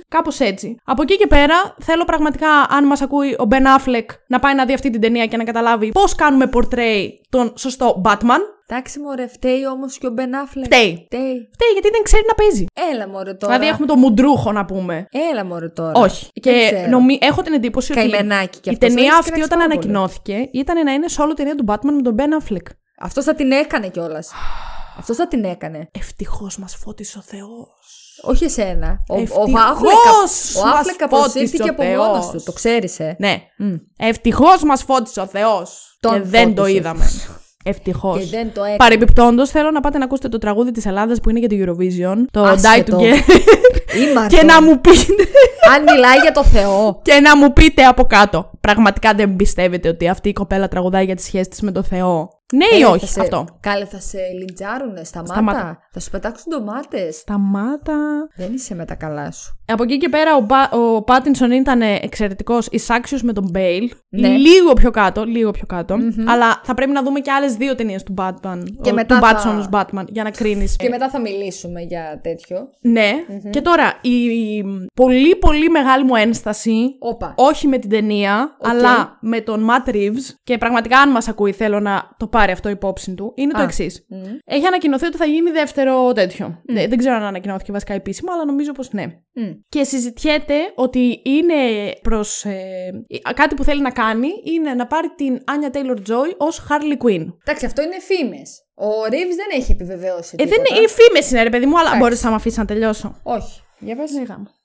Κάπως έτσι. Από εκεί και πέρα, θέλω πραγματικά, αν μας ακούει ο Ben Affleck, να πάει να δει αυτή την ταινία και να καταλάβει πώς κάνουμε portray τον σωστό Batman. Εντάξει, μωρέ, φταίει όμως και ο Μπεν Affleck. Φταίει. Φταίει. Φταίει γιατί δεν ξέρει να παίζει. Έλα, μωρέ τώρα. Δηλαδή, έχουμε το μουντρούχο να πούμε. Έλα, μωρέ τώρα. Όχι. Δεν Και ξέρω. νομι... έχω την εντύπωση ότι Καημενάκι κι η αυτός, ταινία θα αυτή έχεις όταν κράξει πάρα πολύ. ανακοινώθηκε ήταν να είναι solo ταινία του Batman με τον Ben Affleck. Αυτό θα την έκανε κιόλας. Αυτό θα την έκανε. Ευτυχώς μας φώτισε ο Θεός. Όχι εσένα. Ο, ο Ευτυχώς Affleck- ο μας Affleck αποσύρθηκε φώτισε από ο μόνος Θεός. του. Το ξέρεις, ε; Ναι. Ευτυχώς μας φώτισε ο Θεός. Τον Και δεν το φώτισες. είδαμε. Ευτυχώς. Και δεν το έκανε. Παρεμπιπτόντως, θέλω να πάτε να ακούσετε το τραγούδι της Ελλάδας που είναι για την Eurovision. Το Die Άσχετο. Together. Είμαι και αυτό. να μου πείτε. Αν μιλάει για το Θεό. και να μου πείτε από κάτω. Πραγματικά δεν πιστεύετε ότι αυτή η κοπέλα τραγουδάει για τη σχέση της με το Θεό; Ναι ή Ε, όχι θα σε- αυτό. Κάλε, θα σε λιντσάρουνε. Σταμάτα. Σταμάτα. Θα σου πετάξουν ντομάτες. Σταμάτα. Δεν είσαι με τα καλά σου. Από εκεί και πέρα ο, Πα- ο Πάτινσον ήταν εξαιρετικός, ισάξιος με τον Bale. Ναι. Λίγο πιο κάτω, λίγο πιο κάτω Αλλά θα πρέπει να δούμε και άλλες δύο ταινίες του Batman. Και ο- μετά του θα- Pattinson ως Batman, για να κρίνεις. Και μετά θα μιλήσουμε για τέτοιο. Ναι. Και τώρα η, η πολύ πολύ μεγάλη μου ένσταση. Όπα. Όχι με την ταινία, Οκ. αλλά με τον Matt Reeves. Και πραγματικά, αν μας ακούει, θέλω να το πάρει αυτό υπόψη του. Είναι το Α. εξής. Έχει ανακοινωθεί ότι θα γίνει δεύτερο τέτοιο. Δεν, δεν ξέρω αν ανακοινώθηκε βασικά επίσημα, αλλά νομίζω πως ναι. Μμ. Και συζητιέται ότι είναι προς... ε, κάτι που θέλει να κάνει είναι να πάρει την Άνια Taylor Joy ως Harley Quinn. Εντάξει, αυτό είναι φήμες. Ο Ρίβ δεν έχει επιβεβαίωση. Ε, δεν τίποτα. είναι, οι φήμες είναι ρε παιδί μου, αλλά Εντάξει. μπορείς να με αφήσεις να τελειώσω. Όχι. Για πες.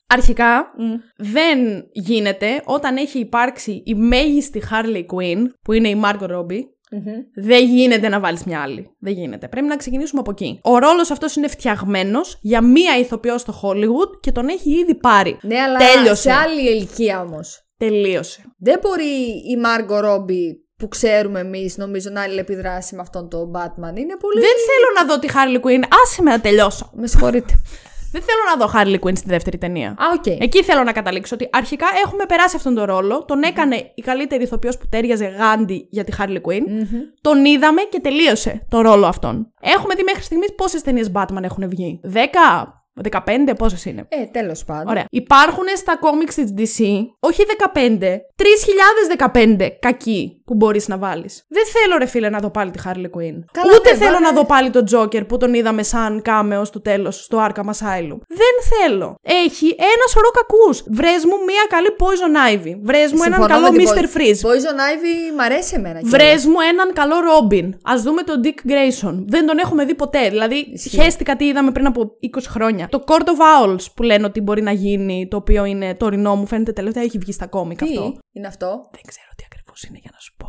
Αρχικά, δεν γίνεται όταν έχει υπάρξει η μέγιστη Harley Quinn, που είναι η Margot Robbie, Μμμ. δεν γίνεται να βάλεις μια άλλη. Δεν γίνεται. Πρέπει να ξεκινήσουμε από εκεί. Ο ρόλος αυτός είναι φτιαγμένος για μία ηθοποιό στο Hollywood και τον έχει ήδη πάρει. Ναι, αλλά Τέλειωσε. σε άλλη ηλικία όμως. Τελείωσε. Δεν μπορεί η Margot Robbie που ξέρουμε εμείς, νομίζω, να αλληλεπιδράσει με αυτόν τον Batman. Είναι πολύ. Δεν θέλω να δω τη Harley Quinn. Άσε με να τελειώσω. Με συγχωρείτε. Δεν θέλω να δω Harley Quinn στη δεύτερη ταινία. Α, οκ. Εκεί θέλω να καταλήξω ότι αρχικά έχουμε περάσει αυτόν τον ρόλο. Τον έκανε η καλύτερη ηθοποιός που ταίριαζε γάντι για τη Harley Quinn. Τον είδαμε και τελείωσε τον ρόλο αυτόν. Έχουμε δει μέχρι στιγμής πόσες ταινίες Batman έχουν βγει. 10, 15, πόσες είναι; Ε, τέλος πάντων. Ωραία. Υπάρχουν στα κόμιξ της DC, όχι 15, 3015 κακοί που μπορείς να βάλεις. Δεν θέλω ρε φίλε να δω πάλι τη Harley Quinn. Καλά, Ούτε ναι, θέλω βάλε- να δω πάλι τον Joker που τον είδαμε σαν κάμεο στο τέλος, στο Arkham Asylum. Δεν θέλω. Έχει ένα σωρό κακούς. Βρες μου μία καλή Poison Ivy. Βρες μου έναν Συμφωνώ καλό με την Mr. Poison- Freeze. Poison Ivy μ' αρέσει εμένα. κιόλας. Βρες μου έναν καλό Robin. Α δούμε τον Dick Grayson. Δεν τον έχουμε δει ποτέ. Δηλαδή, Ισχύει. χαίστηκα τι είδαμε πριν από 20 χρόνια. Το Court of Owls που λένε ότι μπορεί να γίνει, το οποίο είναι τωρινό, μου φαίνεται τελευταία, έχει βγει στα κόμικ Τι αυτό. είναι αυτό; Δεν ξέρω τι ακριβώς είναι για να σου πω.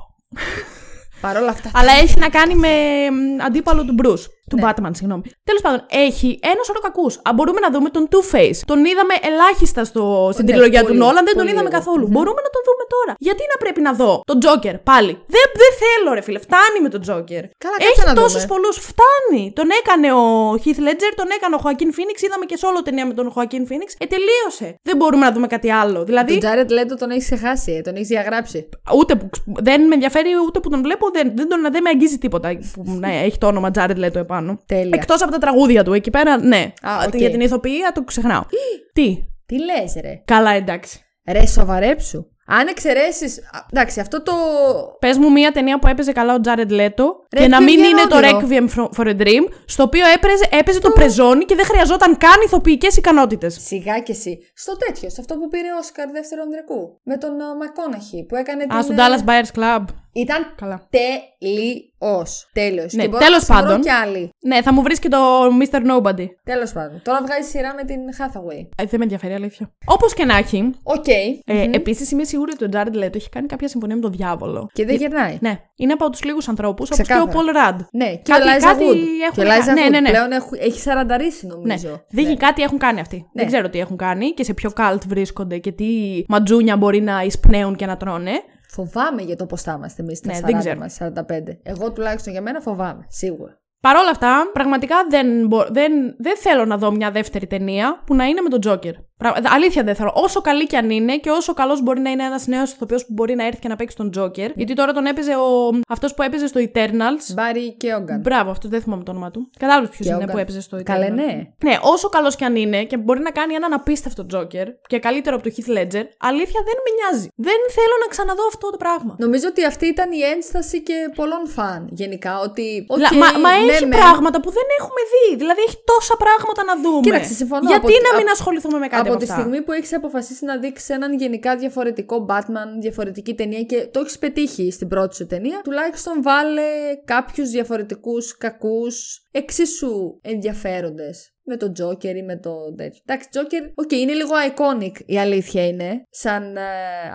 Παρ' όλα αυτά. Αλλά έχει να κάνει με μ, αντίπαλο του Bruce. Του Ναι. Batman, συγγνώμη. Τέλος πάντων, έχει ένα σωρό κακούς. Μπορούμε να δούμε τον Two-Face. Τον είδαμε ελάχιστα στο, στην Ναι, τριλογία πολύ, του Nolan, δεν τον πολύ είδαμε λίγο. καθόλου. Μμμ. Μπορούμε να τον δούμε τώρα. Γιατί να πρέπει να δω τον Joker πάλι. Δεν, δεν θέλω, ρε φίλε. Φτάνει με τον Joker. Καλά, κάτσε έχει να τόσους δούμε. πολλούς. Φτάνει. Τον έκανε ο Heath Ledger, τον έκανε ο Joaquin Phoenix. Είδαμε και solo ταινία με τον Joaquin Phoenix. Ε, τελείωσε. Δεν μπορούμε να δούμε κάτι άλλο. Δηλαδή, Τον Jared Leto τον έχει ξεχάσει, ε, τον έχει διαγράψει. Ούτε που, δεν με ενδιαφέρει ούτε που τον βλέπω, δεν, δεν, τον, δεν με αγγίζει τίποτα που να έχει το όνομα Jared Leto επάνω. Τέλεια. Εκτός από τα τραγούδια του εκεί πέρα, ναι. Α, οκ. Για την ηθοποιία το ξεχνάω. Τι; Τι λες, ρε. Καλά, εντάξει. Ρε, σοβαρέψου. Αν εξαιρέσεις. Εντάξει, αυτό το. Πες μου μία ταινία που έπαιζε καλά ο Jared Leto Ρε, και να ποιο μην είναι το όνειρο. Requiem for- for a Dream, στο οποίο έπαιζε, έπαιζε το πρεζόνι και δεν χρειαζόταν καν ηθοποιικές ικανότητες. Σιγά και εσύ. Στο τέτοιο, σε αυτό που πήρε ο Όσκαρ δεύτερο ανδρικού. Με τον Μακόναχη που έκανε την. Α, στον ε, Dallas Buyers Club. Ήταν Καλά. τελείως. Τέλειος. Ναι, και μπορώ τέλος να σου βρω πάντων. κι άλλη. Ναι, θα μου βρεις και το Mr. Nobody. Τέλος πάντων. Τώρα βγάζει σειρά με την Hathaway. Ε, δεν με ενδιαφέρει, αλήθεια. Όπως και να έχει, Οκ. ε, επίσης είμαι σίγουρη ότι ο Jared Leto έχει κάνει κάποια συμφωνία με τον διάβολο. Και δεν γυρνάει. Ναι, είναι από τους λίγους ανθρώπους, όπως και ο Ξεκάθαρα. Paul Rudd. Ναι, και Κάτι- ο Elijah κάτι Wood. έχουν Και ο Elijah κάνει. Ναι, Wood ναι, ναι. πλέον έχει, έχει σαρανταρίσει Ναι, νομίζω. δείχνει κάτι έχουν κάνει αυτοί. Ναι. Δεν ξέρω τι έχουν κάνει και σε ποιο καλτ βρίσκονται και τι ματζούνια μπορεί να εισπνέουν και να τρώνε. Φοβάμαι για το πώς θα είμαστε εμείς στα Ναι, 40 δεν ξέρω. μας, 45. Εγώ τουλάχιστον για μένα φοβάμαι, σίγουρα. Παρ' όλα αυτά, πραγματικά δεν, μπο- δεν, δεν θέλω να δω μια δεύτερη ταινία που να είναι με τον Τζόκερ. Πρα- Αλήθεια δεν θέλω. Όσο καλή κι αν είναι και όσο καλός μπορεί να είναι ένας νέος ηθοποιός που μπορεί να έρθει και να παίξει τον Τζόκερ. Γιατί τώρα τον έπαιζε ο... αυτός που έπαιζε στο Eternals. Μπάρι και Όγκαν. Μπράβο, αυτό δεν θυμάμαι το όνομα του. Κατάλαβες ποιος Και είναι Όγκαν. που έπαιζε στο Eternals. Καλέ, ναι. Ναι, όσο καλός κι αν είναι και μπορεί να κάνει έναν απίστευτο Τζόκερ και καλύτερο από το Heath Ledger, αλήθεια δεν με νοιάζει. Δεν θέλω να ξαναδώ αυτό το πράγμα. Νομίζω ότι αυτή ήταν η ένσταση και πολλών φαν γενικά. Ότι. οκ, Λα- μα μα ναι, έχει ναι. πράγματα που δεν έχουμε δει. Δηλαδή έχει τόσα πράγματα να δούμε. Κοίταξε, συμφωνώ. Γιατί Από τη- να μην από- ασχοληθούμε με κάτι Από από, τη αυτά; στιγμή που έχεις αποφασίσει να δείξεις έναν γενικά διαφορετικό Batman, διαφορετική ταινία και το έχεις πετύχει στην πρώτη σου ταινία, τουλάχιστον βάλε κάποιους διαφορετικούς κακούς εξίσου ενδιαφέροντες. Με τον Joker ή με το τέτοιο. Εντάξει, Joker, οκ, είναι λίγο iconic η αλήθεια είναι. Σαν ε,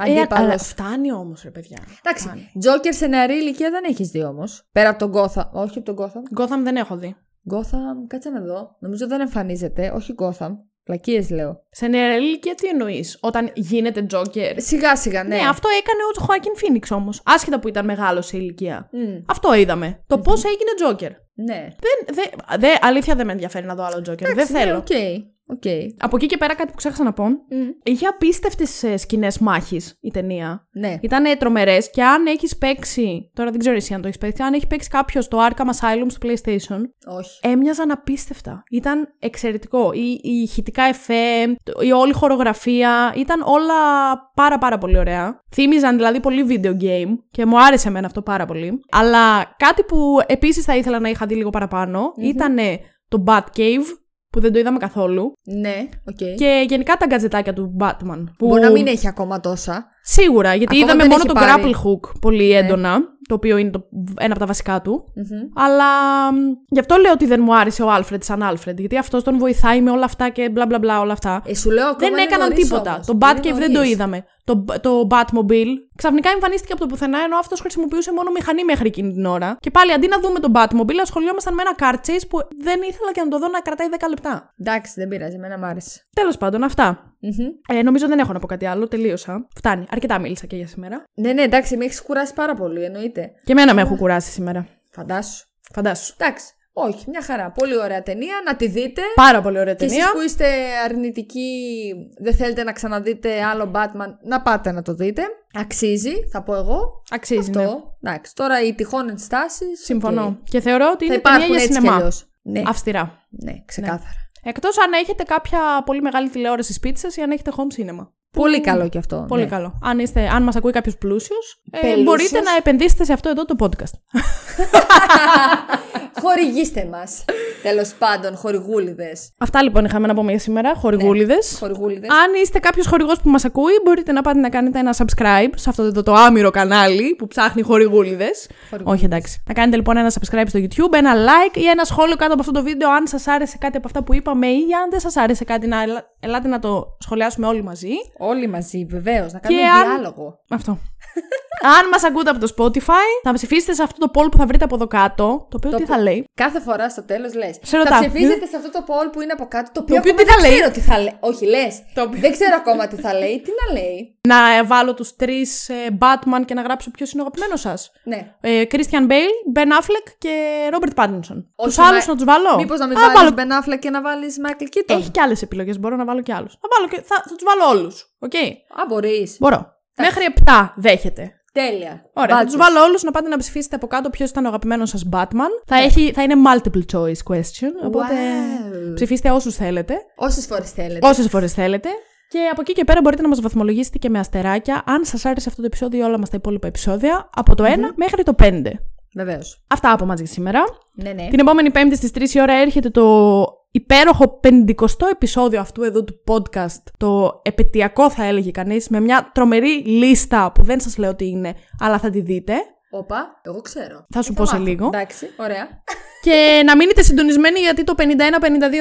Ε, αντίπαλο. αλλά φτάνει όμως, ρε παιδιά. Εντάξει, Φτάνει. Joker σε νεαρή ηλικία δεν έχεις δει όμως. Πέρα από τον Gotham. Όχι από τον Gotham. Gotham δεν έχω δει. Gotham, κάτσε να δω. Νομίζω δεν εμφανίζεται. Όχι Gotham. Μαλακίες λέω. Σε νεαρή ηλικία τι εννοείς, όταν γίνεται Joker. Σιγά σιγά, ναι. Ναι, αυτό έκανε ο Joaquin Phoenix όμως. Άσχετα που ήταν μεγάλος σε ηλικία. Μμ, Αυτό είδαμε. Το πώς έγινε Joker. ναι. Δεν, δεν, δε, αλήθεια δεν με ενδιαφέρει να δω άλλο Joker. δεν Εντάξει, ναι, θέλω. Οκ. Οκ. Από εκεί και πέρα κάτι που ξέχασα να πω. Μμ, Είχε απίστευτες σκηνές μάχης η ταινία. Ναι. Ήταν τρομερές και αν έχεις παίξει. Τώρα δεν ξέρω εσύ αν το έχεις παίξει. Αν έχει παίξει κάποιος το Arkham Asylum στο PlayStation, Όχι. έμοιαζαν απίστευτα. Ήταν εξαιρετικό. Η, η ηχητικά εφέ, το- η όλη χορογραφία, ήταν όλα πάρα πάρα πολύ ωραία. Θύμιζαν δηλαδή πολύ video game και μου άρεσε εμένα αυτό πάρα πολύ. Αλλά κάτι που επίσης θα ήθελα να είχα δει λίγο παραπάνω ήταν το Batcave που δεν το είδαμε καθόλου Ναι, οκ. και γενικά τα γκατζετάκια του Batman. Που... Μπορεί να μην έχει ακόμα τόσα. Σίγουρα, γιατί Ακόμα είδαμε δεν μόνο έχει το πάρει. Ναι. grapple hook πολύ έντονα, το οποίο είναι το, ένα από τα βασικά του. Μμμ. Αλλά μ, γι' αυτό λέω ότι δεν μου άρεσε ο Άλφρεντ σαν Άλφρεντ. Γιατί αυτός τον βοηθάει με όλα αυτά και μπλα μπλα μπλα όλα αυτά. Ε, σου λέω ακόμα δεν είναι έκαναν νωρίς τίποτα. όμως. Το Είναι Batcave δεν το νωρίς. είδαμε. Το, το Batmobile ξαφνικά εμφανίστηκε από το πουθενά ενώ αυτός χρησιμοποιούσε μόνο μηχανή μέχρι εκείνη την ώρα. Και πάλι αντί να δούμε τον Batmobile, ασχολιόμασταν με ένα car chase που δεν ήθελα και να το δω να κρατάει 10 λεπτά. Εντάξει, δεν πειράζει, εμένα μ' άρεσε. Τέλος πάντων, αυτά. Μμμ. Ε, νομίζω δεν έχω να πω κάτι άλλο. Τελείωσα. Φτάνει. Αρκετά μίλησα και για σήμερα. Ναι, ναι, εντάξει, με έχεις κουράσει πάρα πολύ, εννοείται. Και εμένα με έχω κουράσει σήμερα. Φαντάσου. Φαντάσου. Εντάξει, όχι, μια χαρά. Πολύ ωραία ταινία, να τη δείτε. Πάρα πολύ ωραία Και εσείς ταινία. που είστε αρνητικοί, δεν θέλετε να ξαναδείτε άλλο Batman, να πάτε να το δείτε. Αξίζει, θα πω εγώ. Αξίζει, ναι. Αυτό. Εντάξει, τώρα οι τυχόν ενστάσεις. Συμφωνώ. Και θεωρώ ότι Θα είναι ταινία υπάρχουν για έτσι κι σινεμά. αλλιώς. Ναι, Αυστηρά. ναι, ξεκάθαρα. Εκτός αν έχετε κάποια πολύ μεγάλη τηλεόραση σπίτι σα ή αν έχετε home cinema. Πολύ καλό κι αυτό. Πολύ ναι. καλό. Αν, είστε, αν μας ακούει κάποιος πλούσιος, ε, Πελούσιος. μπορείτε να επενδύσετε σε αυτό εδώ το podcast. Χορηγήστε μας. Τέλος πάντων, χορηγούλιδες. Αυτά λοιπόν είχαμε να πούμε για σήμερα, χορηγούλιδες. Χορηγούλιδες. Αν είστε κάποιος χορηγός που μας ακούει, μπορείτε να πάτε να κάνετε ένα subscribe σε αυτό το, το άμυρο κανάλι που ψάχνει χορηγούλιδες. Όχι εντάξει. Να κάνετε λοιπόν ένα subscribe στο YouTube, ένα like ή ένα σχόλιο κάτω από αυτό το βίντεο αν σας άρεσε κάτι από αυτά που είπαμε ή αν δεν σας άρεσε κάτι να ελα- ελάτε να το σχολιάσουμε όλοι μαζί. Όλοι μαζί, βεβαίως. Να κάνουμε αν- διάλογο. Αυτό. Αν μας ακούτε από το Spotify, θα ψηφίσετε σε αυτό το poll που θα βρείτε από εδώ κάτω. Το οποίο Το τι που- θα λέει. Κάθε φορά στο τέλος λες. Σε Θα ρωτάω. ψηφίσετε σε αυτό το poll που είναι από κάτω. Το οποίο, οποίο ακόμα τι θα δεν λέει; ξέρω τι θα λέει. Όχι, λες. Το οποίο- Δεν ξέρω ακόμα τι θα λέει. Τι να λέει. Να βάλω τους τρεις Batman και να γράψω ποιος είναι ο αγαπημένος σας. Ναι. Ε, Christian Bale, Ben Affleck και Robert Pattinson. Όχι, Τους άλλους μα- να τους βάλω. Μήπως να μην Α, βάλεις βάλω- Ben Affleck και να βάλεις Michael Keaton; Έχει και άλλες επιλογές. Μπορώ να βάλω και άλλους. Θα, βάλω και... θα, θα τους βάλω όλους. Οκ; Α, μπορείς. Μπορώ. Μέχρι 7 δέχεται. Τέλεια. Ωραία. Θα Βάλτε. τους βάλω όλους να πάτε να ψηφίσετε από κάτω ποιος ήταν ο αγαπημένος σας Batman. Θα, έχει, θα είναι multiple choice question. Οπότε Wow. ψηφίστε όσους θέλετε. Όσες φορές θέλετε. Όσες φορές θέλετε. Και από εκεί και πέρα μπορείτε να μας βαθμολογήσετε και με αστεράκια, αν σας άρεσε αυτό το επεισόδιο ή όλα μας τα υπόλοιπα επεισόδια, από το 1 μέχρι το 5. Βεβαίως. Αυτά από μας για σήμερα. Ναι, ναι. Την επόμενη Πέμπτη στις 3 η ώρα έρχεται το υπέροχο 50 επεισόδιο αυτού εδώ του podcast. Το επετειακό θα έλεγε κανείς, με μια τρομερή λίστα που δεν σας λέω τι είναι, αλλά θα τη δείτε. Όπα, εγώ ξέρω. Θα σου Ε, πω σε μάθω. λίγο. Εντάξει, ωραία. Και να μείνετε συντονισμένοι γιατί το 51-52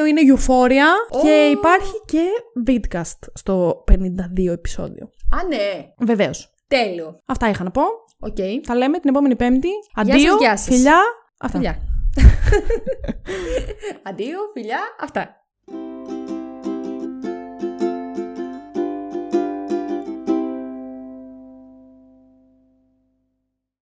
είναι Euphoria και Ω. υπάρχει και Vidcast στο 52 επεισόδιο. Α, ναι. Βεβαίως. Τέλειο. Αυτά είχα να πω. Οκ. Τα λέμε την επόμενη Πέμπτη. Γεια Αντίο, σας, γεια σας. φιλιά. Αυτά. Φιλιά. Αντίο, φιλιά. Αυτά.